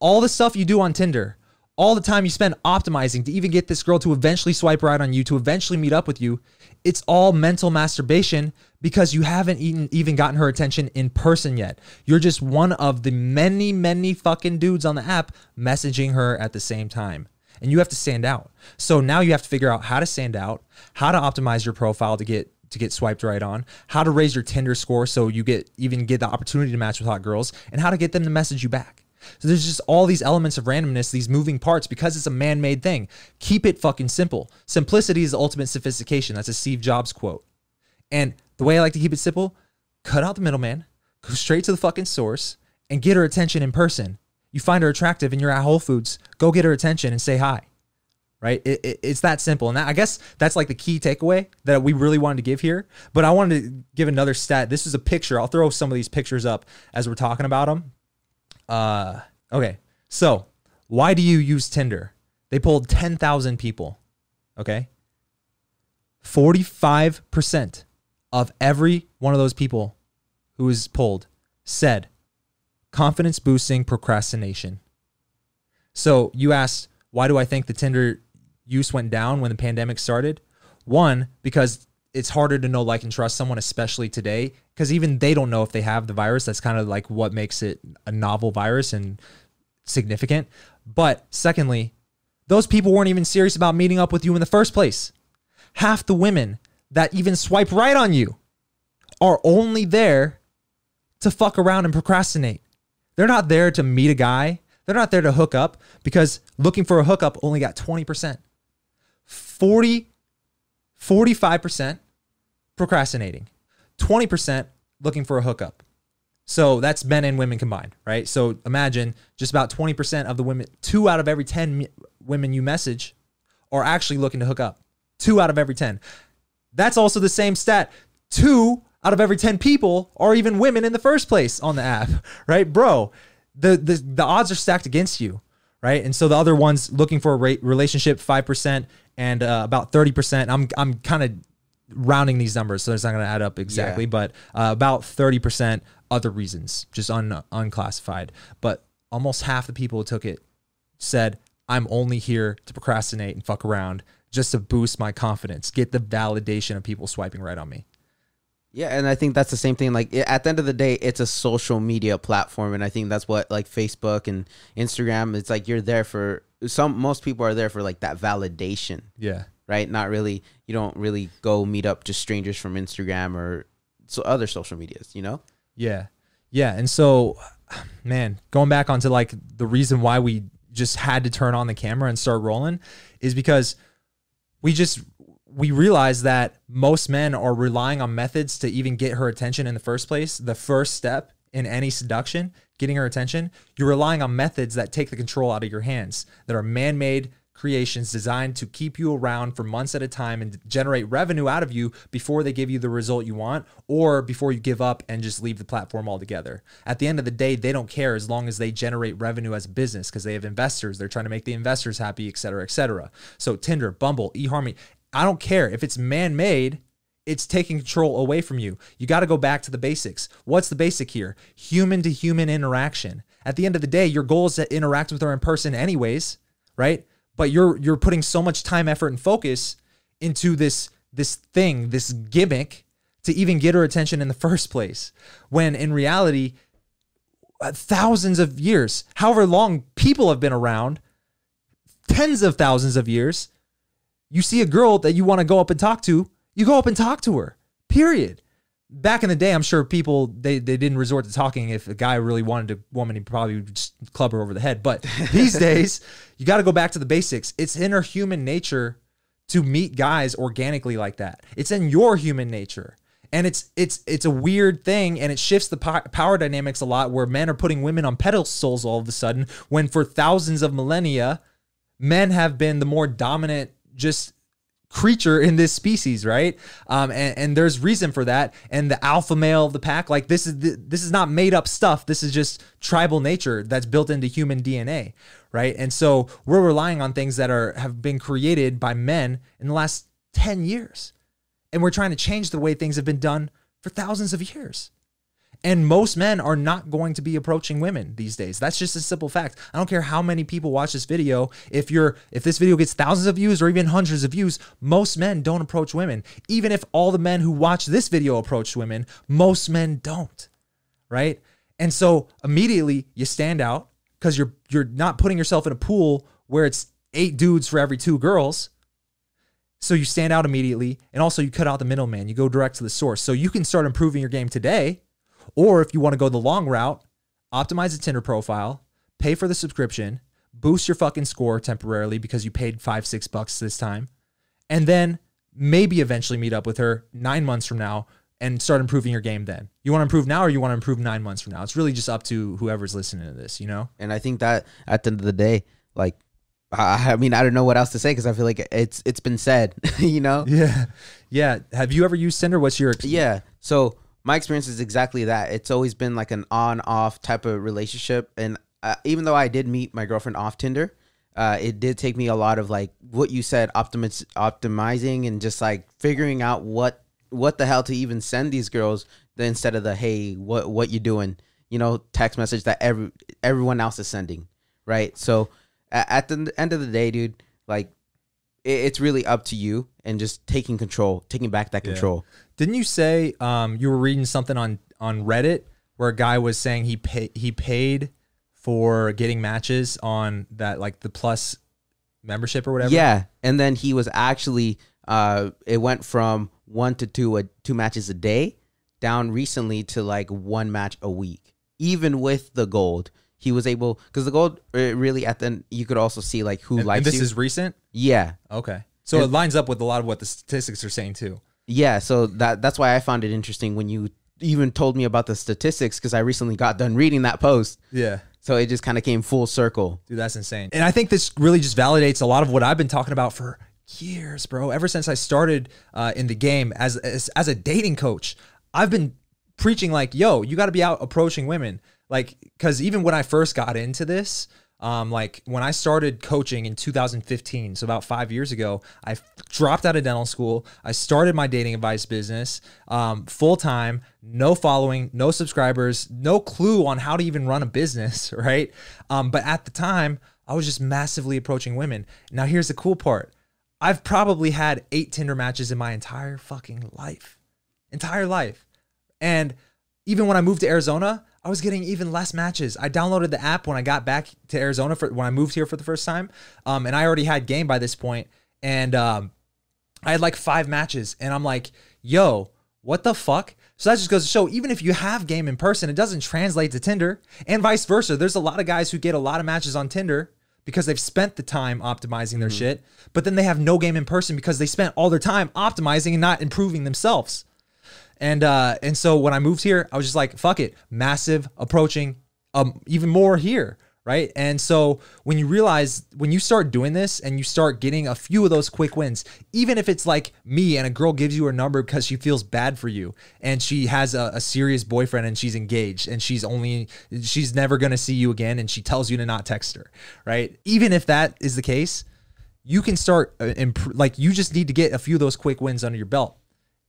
all the stuff you do on Tinder, all the time you spend optimizing to even get this girl to eventually swipe right on you, to eventually meet up with you, it's all mental masturbation because you haven't even, even gotten her attention in person yet. You're just one of the many, many fucking dudes on the app messaging her at the same time. And you have to stand out. So now you have to figure out how to stand out, how to optimize your profile to get to get swiped right on, how to raise your Tinder score so you get even get the opportunity to match with hot girls, and how to get them to message you back. So there's just all these elements of randomness, these moving parts, because it's a man-made thing. Keep it fucking simple. Simplicity is the ultimate sophistication. That's a Steve Jobs quote. And the way I like to keep it simple, cut out the middleman, go straight to the fucking source, and get her attention in person. You find her attractive and you're at Whole Foods, go get her attention and say hi. Right? It, it- it's that simple. And that, I guess that's like the key takeaway that we really wanted to give here. But I wanted to give another stat. This is a picture. I'll throw some of these pictures up as we're talking about them. Uh, okay. So, why do you use Tinder? They polled 10,000 people. Okay. 45% of every one of those people who was polled said confidence boosting procrastination. So, you asked, why do I think the Tinder use went down when the pandemic started? One, because it's harder to know, like, and trust someone, especially today, because even they don't know if they have the virus. That's kind of like what makes it a novel virus and significant. But secondly, those people weren't even serious about meeting up with you in the first place. Half the women that even swipe right on you are only there to fuck around and procrastinate. They're not there to meet a guy. They're not there to hook up because looking for a hookup only got 20%. 40 45% procrastinating. 20% looking for a hookup. So that's men and women combined, right? So imagine just about 20% of the women, two out of every 10 women you message are actually looking to hook up. Two out of every 10. That's also the same stat. Two out of every 10 people are even women in the first place on the app, right? Bro, the, the, the odds are stacked against you, right? And so the other ones looking for a rate, relationship, 5% and uh, about 30%. I'm, I'm kind of rounding these numbers, so it's not going to add up exactly, Yeah. but uh, about 30% other reasons, just un, unclassified. But almost half the people who took it said, I'm only here to procrastinate and fuck around just to boost my confidence, get the validation of people swiping right on me. Yeah, and I think that's the same thing. Like at the end of the day, it's a social media platform, and I think that's what like Facebook and Instagram. It's like you're there for some. Most people are there for like that validation, Yeah. right? Not really. You don't really go meet up just strangers from Instagram or so other social medias. You know? Yeah. Yeah. And so, man, going back onto like the reason why we just had to turn on the camera and start rolling is because we just we realize that most men are relying on methods to even get her attention in the first place. The first step in any seduction, getting her attention, you're relying on methods that take the control out of your hands, that are man-made, creations designed to keep you around for months at a time and generate revenue out of you before they give you the result you want or before you give up and just leave the platform altogether. At the end of the day, they don't care as long as they generate revenue as a business because they have investors. They're trying to make the investors happy, et cetera, et cetera. So Tinder, Bumble, eHarmony, I don't care if it's man-made it's taking control away from you. You got to go back to the basics. What's the basic here? Human to human interaction. At the end of the day, your goal is to interact with her in person anyways, right? But you're you're putting so much time, effort, and focus into this this thing, this gimmick to even get her attention in the first place. When in reality, uh, thousands of years, however long people have been around, tens of thousands of years, you see a girl that you want to go up and talk to, you go up and talk to her. Period. Back in the day, I'm sure people they, they didn't resort to talking. If a guy really wanted a woman, he probably would just club her over the head. But these days, you got to go back to the basics. It's in our human nature to meet guys organically like that. It's in your human nature. And it's it's it's a weird thing, and it shifts the po- power dynamics a lot. Where men are putting women on pedestals all of a sudden, when for thousands of millennia, men have been the more dominant, just creature in this species, right? Um, and, and there's reason for that. And the alpha male of the pack, like this is the, this is not made up stuff. This is just tribal nature that's built into human DNA, right? And so we're relying on things that are have been created by men in the last 10 years. And we're trying to change the way things have been done for thousands of years. And most men are not going to be approaching women these days. That's just a simple fact. I don't care how many people watch this video. If you're if this video gets thousands of views or even hundreds of views, most men don't approach women. Even if all the men who watch this video approach women, most men don't. Right? And so immediately you stand out because you're you're not putting yourself in a pool where it's eight dudes for every two girls. So you stand out immediately and also you cut out the middleman. You go direct to the source. So you can start improving your game today or if you want to go the long route, optimize a Tinder profile, pay for the subscription, boost your fucking score temporarily because you paid five, six bucks this time, and then maybe eventually meet up with her nine months from now and start improving your game then. You want to improve now or you want to improve nine months from now? It's really just up to whoever's listening to this, you know? And I think that at the end of the day, like, I, I mean, I don't know what else to say because I feel like it's it's been said, you know? Yeah. Yeah. Have you ever used Tinder? What's your Yeah. So my experience is exactly that. It's always been like an on off type of relationship. And uh, even though I did meet my girlfriend off Tinder, uh, it did take me a lot of like what you said, optimiz- optimizing and just like figuring out what what the hell to even send these girls instead of the hey what what you doing you know text message that every everyone else is sending right so at the end of the day dude like it's really up to you and just taking control taking back that control Didn't you say um, you were reading something on on Reddit where a guy was saying he pay, he paid for getting matches on that like the plus membership or whatever? Yeah, and then he was actually uh, it went from one to two a, two matches a day down recently to like one match a week. Even with the gold, he was able because the gold uh, really at the end you could also see like who And, likes and this you. is recent. Yeah, Okay, so it lines up with a lot of what the statistics are saying too. yeah. So that that's why I found it interesting when you even told me about the statistics because I recently got done reading that post. Yeah. So it just kind of came full circle. Dude, that's insane. And I think this really just validates a lot of what I've been talking about for years, bro. Ever since I started uh, in the game as, as as a dating coach, I've been preaching like, "Yo, you got to be out approaching women." Like, because even when I first got into this, um, like when I started coaching in 2015, so about five years ago, I dropped out of dental school. I started my dating advice business um, full time, no following, no subscribers, no clue on how to even run a business, right? Um, but at the time, I was just massively approaching women. Now, here's the cool part I've probably had eight Tinder matches in my entire fucking life, entire life. And even when I moved to Arizona, I was getting even less matches. I downloaded the app when I got back to Arizona for when I moved here for the first time, um, and I already had game by this point, and um, I had like five matches, and I'm like, "Yo, what the fuck?" So that just goes to show, even if you have game in person, it doesn't translate to Tinder, and vice versa. There's a lot of guys who get a lot of matches on Tinder because they've spent the time optimizing their shit, but then they have no game in person because they spent all their time optimizing and not improving themselves. And uh, and so when I moved here, I was just like, fuck it, massive approaching, um, even more here, right? And so when you realize when you start doing this and you start getting a few of those quick wins, even if it's like me and a girl gives you her number because she feels bad for you and she has a, a serious boyfriend and she's engaged and she's only she's never gonna see you again and she tells you to not text her, right? Even if that is the case, you can start uh, imp- like you just need to get a few of those quick wins under your belt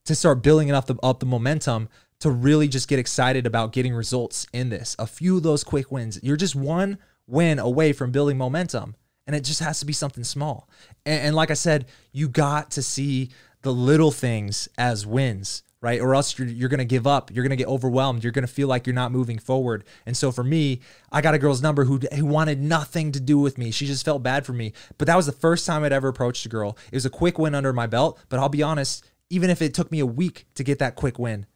to start building up the up the momentum to really just get excited about getting results in this. A few of those quick wins. You're just one win away from building momentum. And it just has to be something small. And, and, like I said, you got to see the little things as wins, right? Or else you're, you're going to give up. You're going to get overwhelmed. You're going to feel like you're not moving forward. And so for me, I got a girl's number who, who wanted nothing to do with me. She just felt bad for me. But that was the first time I'd ever approached a girl. It was a quick win under my belt. But I'll be honest, even if it took me a week to get that quick win,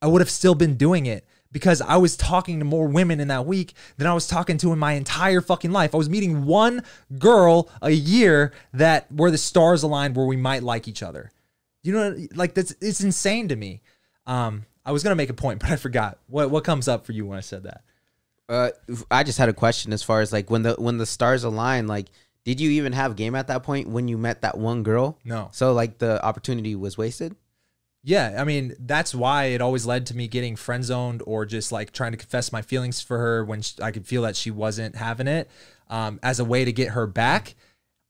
I would have still been doing it because I was talking to more women in that week than I was talking to in my entire fucking life. I was meeting one girl a year that where the stars aligned where we might like each other. You know, like that's it's insane to me. Um, I was gonna make a point, but I forgot. What what comes up for you when I said that? Uh, I just had a question as far as like when the when the stars align, like did you even have game at that point when you met that one girl? No. So like the opportunity was wasted? Yeah, I mean that's why it always led to me getting friend zoned or just like trying to confess my feelings for her when she, I could feel that she wasn't having it, um, as a way to get her back,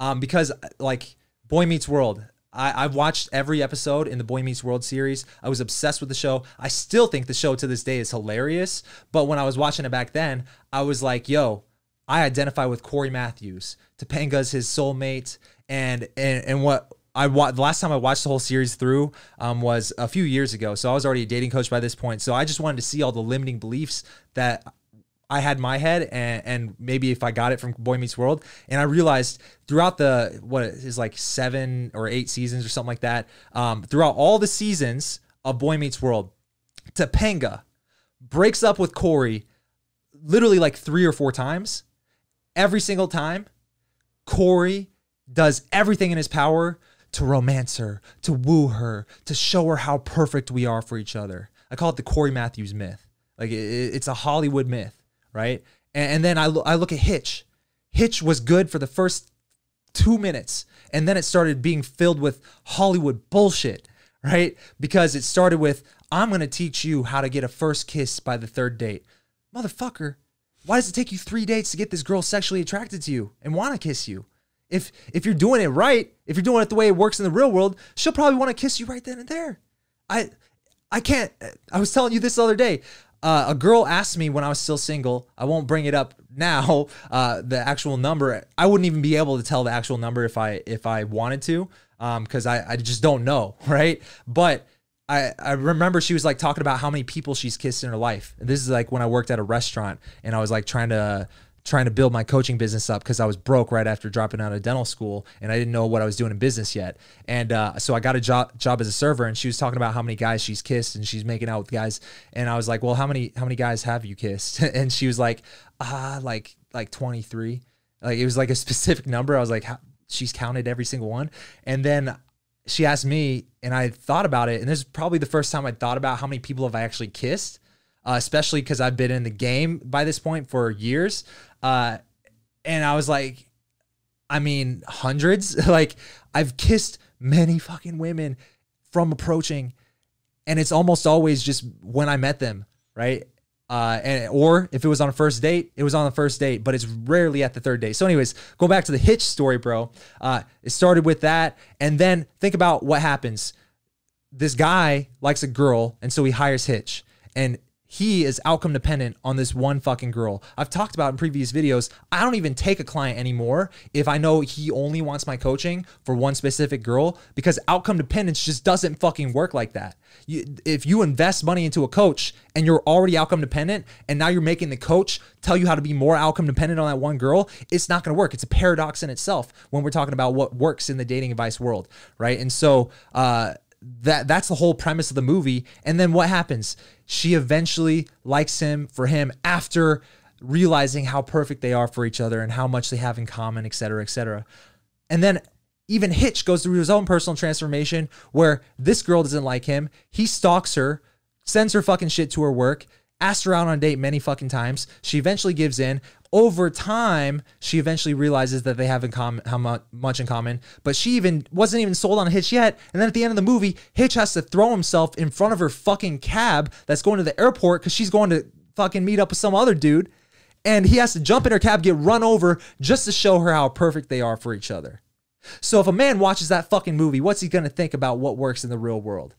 um, because like Boy Meets World, I, I've watched every episode in the Boy Meets World series. I was obsessed with the show. I still think the show to this day is hilarious. But when I was watching it back then, I was like, yo, I identify with Cory Matthews. Topanga's his soulmate, and and and what I wa- the last time I watched the whole series through um, was a few years ago. So I was already a dating coach by this point. So I just wanted to see all the limiting beliefs that I had in my head, and, and maybe if I got it from Boy Meets World. And I realized throughout the what is like seven or eight seasons or something like that, um, throughout all the seasons of Boy Meets World, Topanga breaks up with Cory literally like three or four times. Every single time, Cory does everything in his power to romance her, to woo her, to show her how perfect we are for each other. I call it the Cory Matthews myth. Like it's a Hollywood myth, right? And, then I, I look at Hitch. Hitch was good for the first two minutes, and then it started being filled with Hollywood bullshit, right? Because it started with, I'm to teach you how to get a first kiss by the third date. Motherfucker, why does it take you three dates to get this girl sexually attracted to you and want to kiss you? If if you're doing it right, if you're doing it the way it works in the real world, she'll probably want to kiss you right then and there. I I can't. I was telling you this the other day. Uh, a girl asked me when I was still single. I won't bring it up now. Uh, the actual number. I wouldn't even be able to tell the actual number if I if I wanted to, because um, I I just don't know, right? But I, I remember she was like talking about how many people she's kissed in her life. This is like when I worked at a restaurant and I was like trying to trying to build my coaching business up because I was broke right after dropping out of dental school and I didn't know what I was doing in business yet. And uh, so I got a job job as a server and she was talking about how many guys she's kissed and she's making out with guys. And I was like, well, how many how many guys have you kissed? and she was like, ah, like like 23. Like it was like a specific number. I was like, she's counted every single one. And then she asked me and I thought about it. And this is probably the first time I thought about how many people have I actually kissed. Uh, especially because I've been in the game by this point for years. Uh, and I was like, I mean, hundreds. like I've kissed many fucking women from approaching, and it's almost always just when I met them, right? Uh, and or if it was on a first date, it was on the first date, but it's rarely at the third date. So, anyways, go back to the Hitch story, bro. Uh, it started with that, and then think about what happens. This guy likes a girl, and so he hires Hitch, and he is outcome dependent on this one fucking girl. I've talked about in previous videos. I don't even take a client anymore if I know he only wants my coaching for one specific girl because outcome dependence just doesn't fucking work like that. You, if you invest money into a coach and you're already outcome dependent and now you're making the coach tell you how to be more outcome dependent on that one girl, it's not going to work. It's a paradox in itself when we're talking about what works in the dating advice world, right? And so, uh, that that's the whole premise of the movie. And then what happens? She eventually likes him for him after realizing how perfect they are for each other and how much they have in common, et cetera, et cetera. And then even Hitch goes through his own personal transformation where this girl doesn't like him. He stalks her, sends her fucking shit to her work, asks her out on a date many fucking times. She eventually gives in, over time, she eventually realizes that they have in common how mu- much in common. But she even wasn't even sold on Hitch yet. And then at the end of the movie, Hitch has to throw himself in front of her fucking cab that's going to the airport because she's going to fucking meet up with some other dude. And he has to jump in her cab, get run over just to show her how perfect they are for each other. So if a man watches that fucking movie, what's he gonna think about what works in the real world?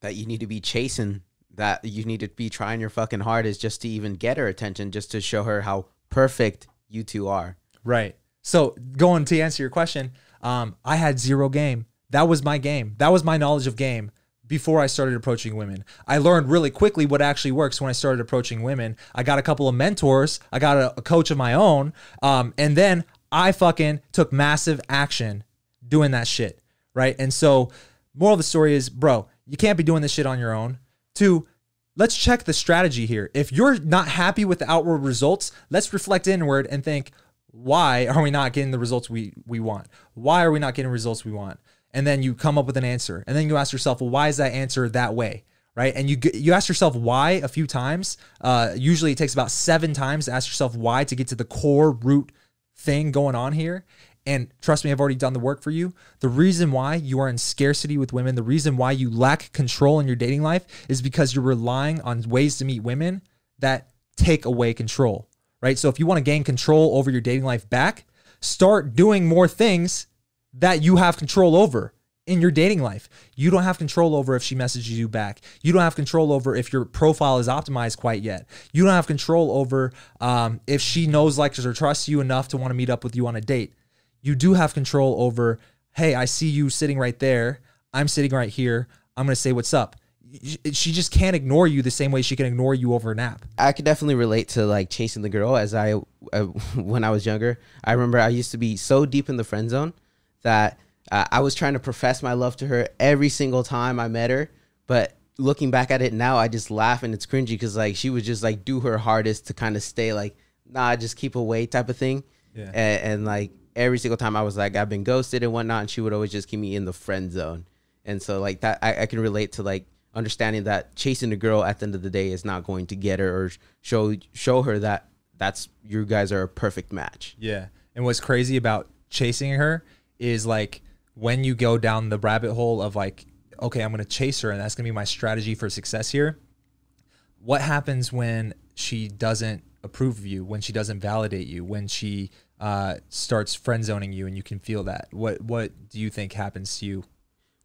that you need to be chasing that you need to be trying your fucking hardest just to even get her attention just to show her how perfect you two are Right. So going to answer your question, um, I had zero game. That was my game. That was my knowledge of game before I started approaching women. I learned really quickly what actually works when I started approaching women. I got a couple of mentors. I got a, a coach of my own, um, and then I fucking took massive action doing that shit. Right. And so, moral of the story is, bro, you can't be doing this shit on your own. Two, let's check the strategy here. If you're not happy with the outward results, let's reflect inward and think, why are we not getting the results we we want? Why are we not getting results we want? And then you come up with an answer. And then you ask yourself, well, why is that answer that way? Right? And you you ask yourself why a few times. Uh, usually it takes about seven times to ask yourself why to get to the core root thing going on here. And trust me, I've already done the work for you. The reason why you are in scarcity with women, the reason why you lack control in your dating life is because you're relying on ways to meet women that take away control, right? So if you want to gain control over your dating life back, start doing more things that you have control over in your dating life. You don't have control over if she messages you back. You don't have control over if your profile is optimized quite yet. You don't have control over um, if she knows, likes, or trusts you enough to want to meet up with you on a date. You do have control over, hey, I see you sitting right there. I'm sitting right here. I'm going to say what's up. She just can't ignore you the same way she can ignore you over an app. I could definitely relate to like chasing the girl as I uh, when I was younger. I remember I used to be so deep in the friend zone that uh, I was trying to profess my love to her every single time I met her. But looking back at it now, I just laugh and it's cringy because like she would just like do her hardest to kind of stay like nah, just keep away type of thing. Yeah. And, and like every single time I was like I've been ghosted and whatnot, and she would always just keep me in the friend zone. And so like that, I, I can relate to like understanding that chasing a girl at the end of the day is not going to get her or show show her that that's you guys are a perfect match. Yeah. And what's crazy about chasing her is like when you go down the rabbit hole of like, okay, I'm going to chase her and that's going to be my strategy for success here. What happens when she doesn't approve of you, when she doesn't validate you, when she uh, starts friend zoning you and you can feel that? What what do you think happens to you?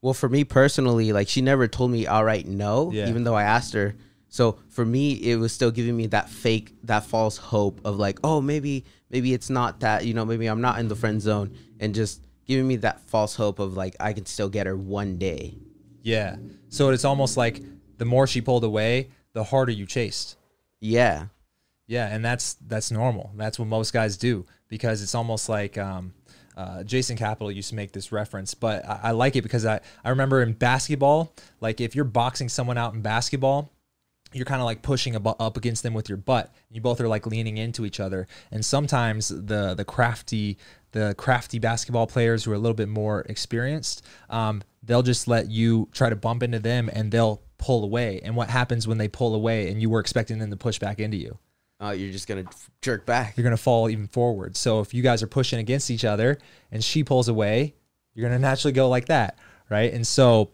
Well, for me personally, like she never told me outright no, Yeah. even though I asked her. So for me, it was still giving me that fake, that false hope of like, oh, maybe, maybe it's not that, you know, maybe I'm not in the friend zone, and just giving me that false hope of like I can still get her one day. Yeah. So it's almost like the more she pulled away, the harder you chased. Yeah, Yeah, and that's that's normal. That's what most guys do because it's almost like um, uh, Jason Capital used to make this reference, but I, I like it because I, I remember in basketball, like if you're boxing someone out in basketball, you're kind of like pushing up against them with your butt. You both are like leaning into each other, and sometimes the the crafty the crafty basketball players who are a little bit more experienced, um, they'll just let you try to bump into them, and they'll pull away. And what happens when they pull away, and you were expecting them to push back into you? Uh, you're just gonna jerk back. you're to fall even forward. So if you guys are pushing against each other and she pulls away, you're to naturally go like that, right? And so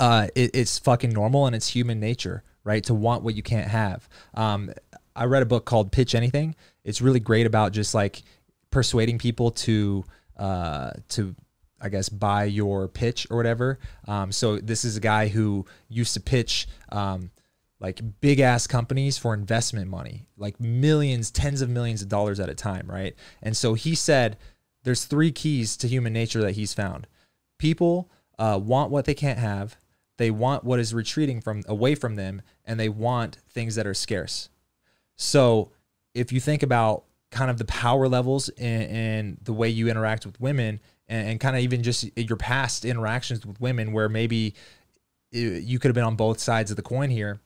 uh, it, it's fucking normal and it's human nature, right? To want what you can't have. Um, I read a book called Pitch Anything. It's really great about just like persuading people to uh, to I guess buy your pitch or whatever. Um, so this is a guy who used to pitch um, like big ass companies for investment money, like millions, tens of millions of dollars at a time, right? And so he said there's three keys to human nature that he's found. People uh, want what they can't have. They want what is retreating from away from them, and they want things that are scarce. So if you think about kind of the power levels and, the way you interact with women, and, and kind of even just your past interactions with women, where maybe uh, you could have been on both sides of the coin here.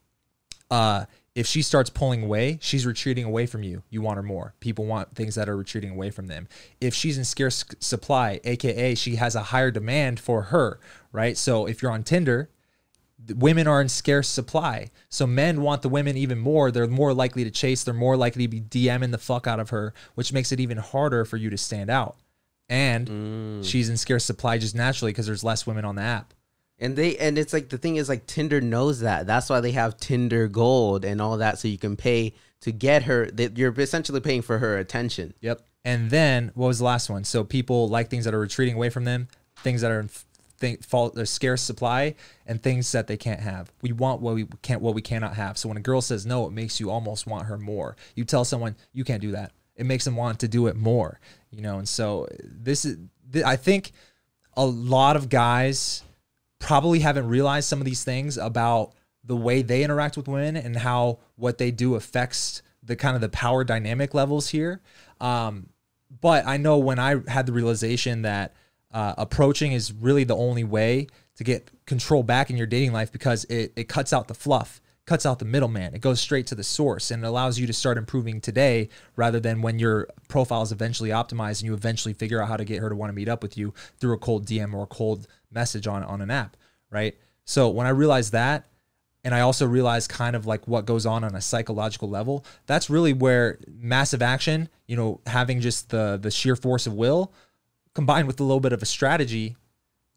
Uh, if she starts pulling away, she's retreating away from you. You want her more. People want things that are retreating away from them. If she's in scarce supply, aka she has a higher demand for her, right? So if you're on Tinder, women are in scarce supply. So men want the women even more. They're more likely to chase. They're more likely to be DMing the fuck out of her, which makes it even harder for you to stand out. And Mm. she's in scarce supply just naturally because there's less women on the app. And they and it's like the thing is like Tinder knows that. That's why they have Tinder Gold and all that, so you can pay to get her. That you're essentially paying for her attention. Yep. And then what was the last one? So people like things that are retreating away from them, things that are in think fault a scarce supply, and things that they can't have. We want what we can't, what we cannot have. So when a girl says no, it makes you almost want her more. You tell someone you can't do that, it makes them want to do it more. You know. And so this is, I think, a lot of guys probably haven't realized some of these things about the way they interact with women and how what they do affects the kind of the power dynamic levels here. Um, but I know when I had the realization that uh, approaching is really the only way to get control back in your dating life because it, it cuts out the fluff, cuts out the middleman. It goes straight to the source and it allows you to start improving today rather than when your profile is eventually optimized and you eventually figure out how to get her to want to meet up with you through a cold DM or a cold message on, on an app, right? So when I realized that, and I also realized kind of like what goes on on a psychological level. That's really where massive action, you know, having just the the sheer force of will combined with a little bit of a strategy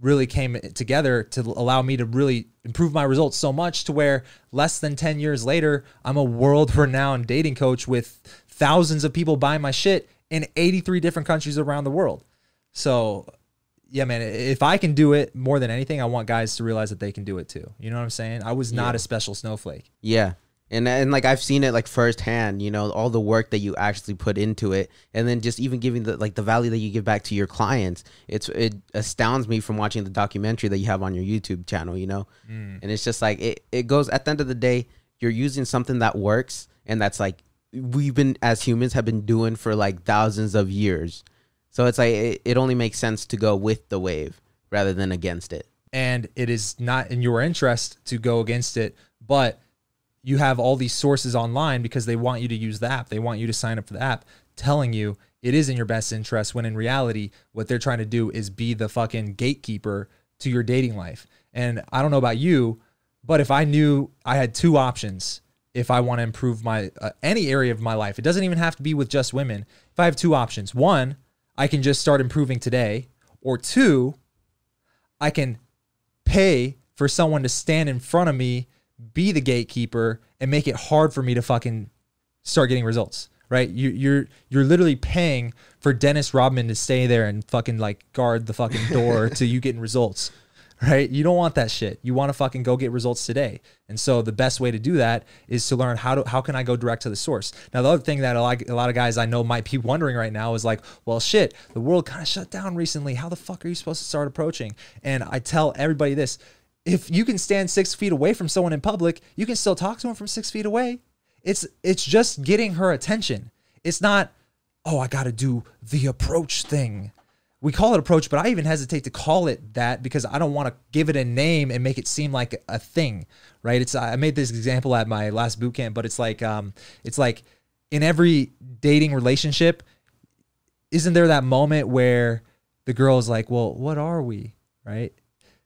really came together to allow me to really improve my results so much to where less than 10 years later, I'm a world renowned dating coach with thousands of people buying my shit in 83 different countries around the world. So, yeah, man, if I can do it more than anything, I want guys to realize that they can do it too. You know what I'm saying? I was not a special snowflake. Yeah. And, and like I've seen it like firsthand, you know, all the work that you actually put into it, and then just even giving the like the value that you give back to your clients. It's it astounds me from watching the documentary that you have on your YouTube channel, you know, mm. and it's just like it it goes at the end of the day, you're using something that works, and that's like we've been as humans have been doing for like thousands of years. So it's like it, it only makes sense to go with the wave rather than against it. and it is not in your interest to go against it, but you have all these sources online because they want you to use the app. They want you to sign up for the app telling you it is in your best interest when in reality what they're trying to do is be the fucking gatekeeper to your dating life. And I don't know about you, but if I knew I had two options if I want to improve my uh, any area of my life, it doesn't even have to be with just women. If I have two options, one, I can just start improving today, or two, I can pay for someone to stand in front of me, be the gatekeeper, and make it hard for me to fucking start getting results. Right? You, you're you're literally paying for Dennis Rodman to stay there and fucking like guard the fucking door to you getting results. Right? You don't want that shit. You want to fucking go get results today. And so the best way to do that is to learn how to how can I go direct to the source. Now the other thing that a lot, a lot of guys I know might be wondering right now is like, well shit, the world kind of shut down recently. How the fuck are you supposed to start approaching? And I tell everybody this if you can stand six feet away from someone in public, you can still talk to them from six feet away. It's it's just getting her attention. It's not, oh, I got to do the approach thing. We call it approach, but I even hesitate to call it that because I don't want to give it a name and make it seem like a thing, right? It's I made this example at my last boot camp, but it's like um, it's like in every dating relationship, isn't there that moment where the girl is like, well, what are we, right?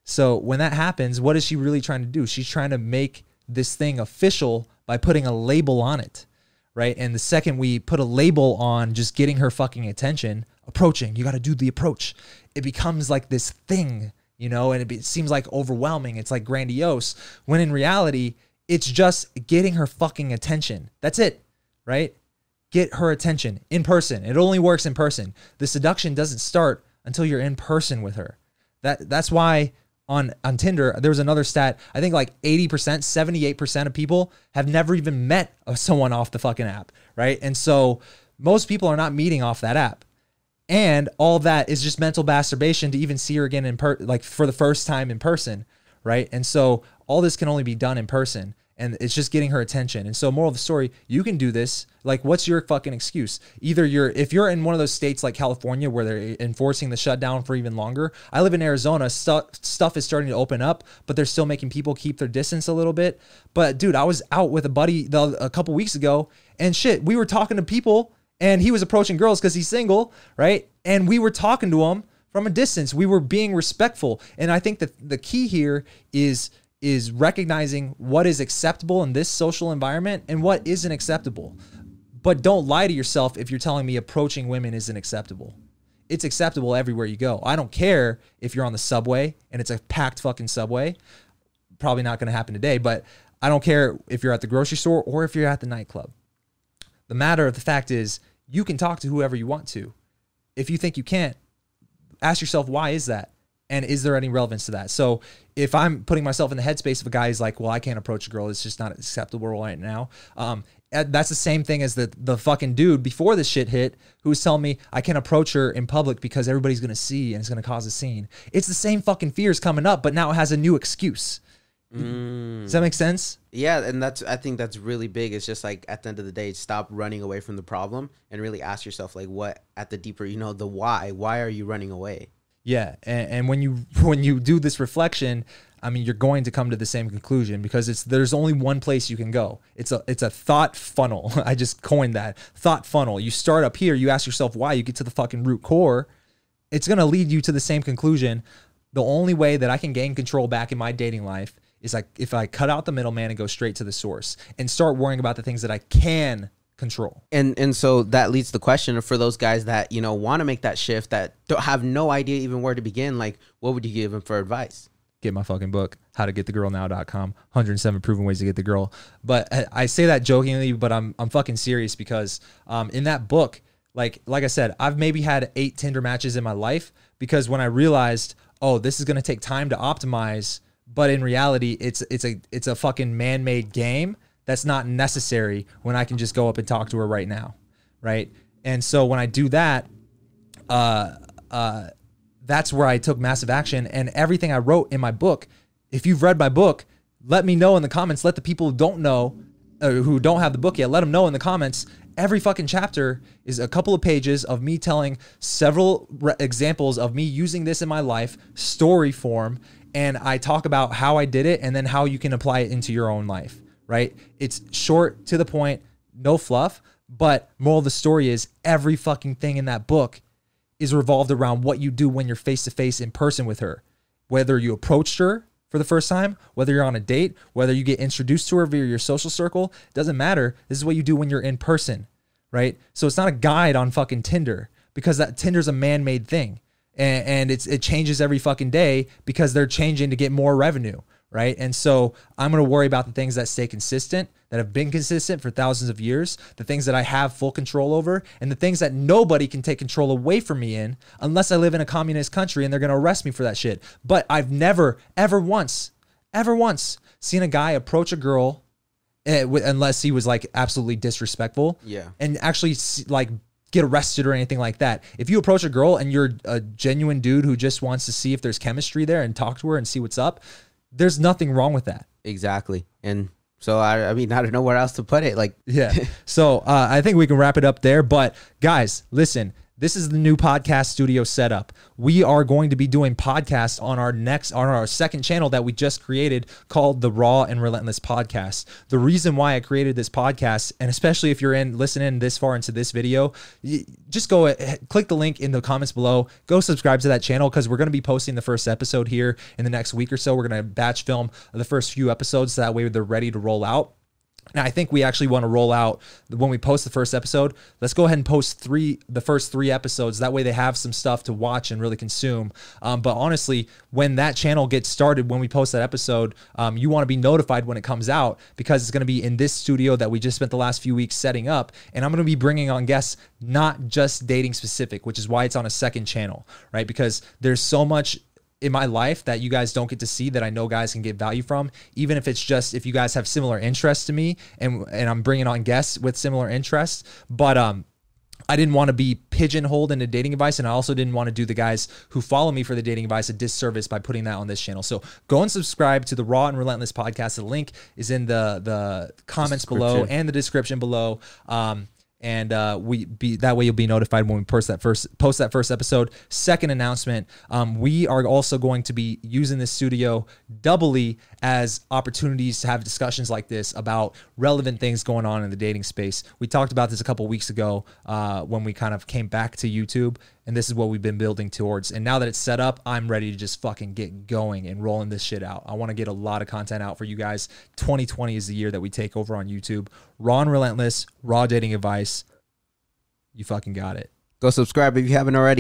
So when that happens, what is she really trying to do? She's trying to make this thing official by putting a label on it, right? And the second we put a label on just getting her fucking attention, approaching, you got to do the approach. It becomes like this thing, you know, and it, be, it seems like overwhelming. It's like grandiose when in reality, it's just getting her fucking attention. That's it, right? Get her attention in person. It only works in person. The seduction doesn't start until you're in person with her. That that's why on on Tinder there was another stat. I think like 80%, 78% of people have never even met someone off the fucking app, right? And so most people are not meeting off that app. And all that is just mental masturbation to even see her again in per like for the first time in person, right? And so all this can only be done in person and it's just getting her attention. And so moral of the story, you can do this. Like what's your fucking excuse? Either you're if you're in one of those states like California where they're enforcing the shutdown for even longer. I live in Arizona, stuff is starting to open up, but they're still making people keep their distance a little bit. But dude, I was out with a buddy the, a couple weeks ago and shit, we were talking to people and he was approaching girls cuz he's single, right? And we were talking to him from a distance. We were being respectful. And I think that the key here is is recognizing what is acceptable in this social environment and what isn't acceptable. But don't lie to yourself if you're telling me approaching women isn't acceptable. It's acceptable everywhere you go. I don't care if you're on the subway and it's a packed fucking subway. Probably not going to happen today, but I don't care if you're at the grocery store or if you're at the nightclub. The matter of the fact is, you can talk to whoever you want to. If you think you can't, ask yourself why is that? And is there any relevance to that? So if I'm putting myself in the headspace of a guy who's like, well, I can't approach a girl, it's just not acceptable right now. Um, uh, that's the same thing as the the fucking dude before this shit hit who was telling me I can't approach her in public because everybody's gonna see and it's gonna cause a scene. It's the same fucking fears coming up, but now it has a new excuse. Does that make sense? Yeah, and that's I think that's really big. It's just like at the end of the day, stop running away from the problem and really ask yourself like what at the deeper, you know, the why. Why are you running away? Yeah, and, and when you when you do this reflection, I mean, you're going to come to the same conclusion because it's there's only one place you can go. It's a it's a thought funnel. I just coined that thought funnel. You start up here, you ask yourself why, you get to the fucking root core. It's gonna lead you to the same conclusion. The only way that I can gain control back in my dating life is like if I cut out the middleman and go straight to the source and start worrying about the things that I can control. And and so that leads the question for those guys that you know want to make that shift that don't have no idea even where to begin. Like, what would you give them for advice? get my fucking book how to get the girl now.com 107 proven ways to get the girl but I- say that jokingly but i'm i'm fucking serious because um in that book like like i said i've maybe had eight tinder matches in my life because when i realized oh this is going to take time to optimize but in reality it's it's a it's a fucking man-made game that's not necessary when i can just go up and talk to her right now right and so when i do that uh uh that's where I took massive action. And everything I wrote in my book, if you've read my book, let me know in the comments. Let the people who don't know, uh, who don't have the book yet, let them know in the comments. Every fucking chapter is a couple of pages of me telling several re- examples of me using this in my life, story form. And I talk about how I did it and then how you can apply it into your own life, right? It's short, to the point, no fluff. But moral of the story is every fucking thing in that book is revolved around what you do when you're face to face in person with her. Whether you approached her for the first time, whether you're on a date, whether you get introduced to her via your social circle, doesn't matter. This is what you do when you're in person, right? So it's not a guide on fucking Tinder because that Tinder's a man-made thing. And, and it's it changes every fucking day because they're changing to get more revenue, right? And so I'm going to worry about the things that stay consistent, that have been consistent for thousands of years, the things that I have full control over, and the things that nobody can take control away from me in unless I live in a communist country and they're going to arrest me for that shit. But I've never, ever once, ever once seen a guy approach a girl eh, unless he was like absolutely disrespectful. Yeah. And actually like get arrested or anything like that. If you approach a girl and you're a genuine dude who just wants to see if there's chemistry there and talk to her and see what's up, there's nothing wrong with that. Exactly. And so I, I mean, I don't know where else to put it. Like, Yeah. so uh, I think we can wrap it up there. But guys, listen. This is the new podcast studio setup. We are going to be doing podcasts on our next on our second channel that we just created called the Raw and Relentless Podcast. The reason why I created this podcast, and especially if you're in listening this far into this video, just go eh, click the link in the comments below. Go subscribe to that channel because we're going to be posting the first episode here in the next week or so. We're going to batch film the first few episodes so that way they're ready to roll out. Now I think we actually want to roll out when we post the first episode. Let's go ahead and post three, the first three episodes. That way they have some stuff to watch and really consume. Um, but honestly, when that channel gets started, when we post that episode, um, you want to be notified when it comes out because it's going to be in this studio that we just spent the last few weeks setting up, and I'm going to be bringing on guests not just dating specific, which is why it's on a second channel, right? Because there's so much in my life that you guys don't get to see that I know guys can get value from, even if it's just if you guys have similar interests to me and and I'm bringing on guests with similar interests. But um, I didn't want to be pigeonholed into dating advice, and I also didn't want to do the guys who follow me for the dating advice a disservice by putting that on this channel. So go and subscribe to the Raw and Relentless podcast. The link is in the the comments below and the description below. Um, and uh, we be that way you'll be notified when we post that first post that first episode. Second announcement: um, we are also going to be using this studio doubly as opportunities to have discussions like this about relevant things going on in the dating space. We talked about this a couple weeks ago uh, when we kind of came back to YouTube and this is what we've been building towards. And now that it's set up, I'm ready to just fucking get going and rolling this shit out. I want to get a lot of content out for you guys. 2020 is the year that we take over on YouTube. Raw and relentless, raw dating advice. You fucking got it. Go subscribe if you haven't already.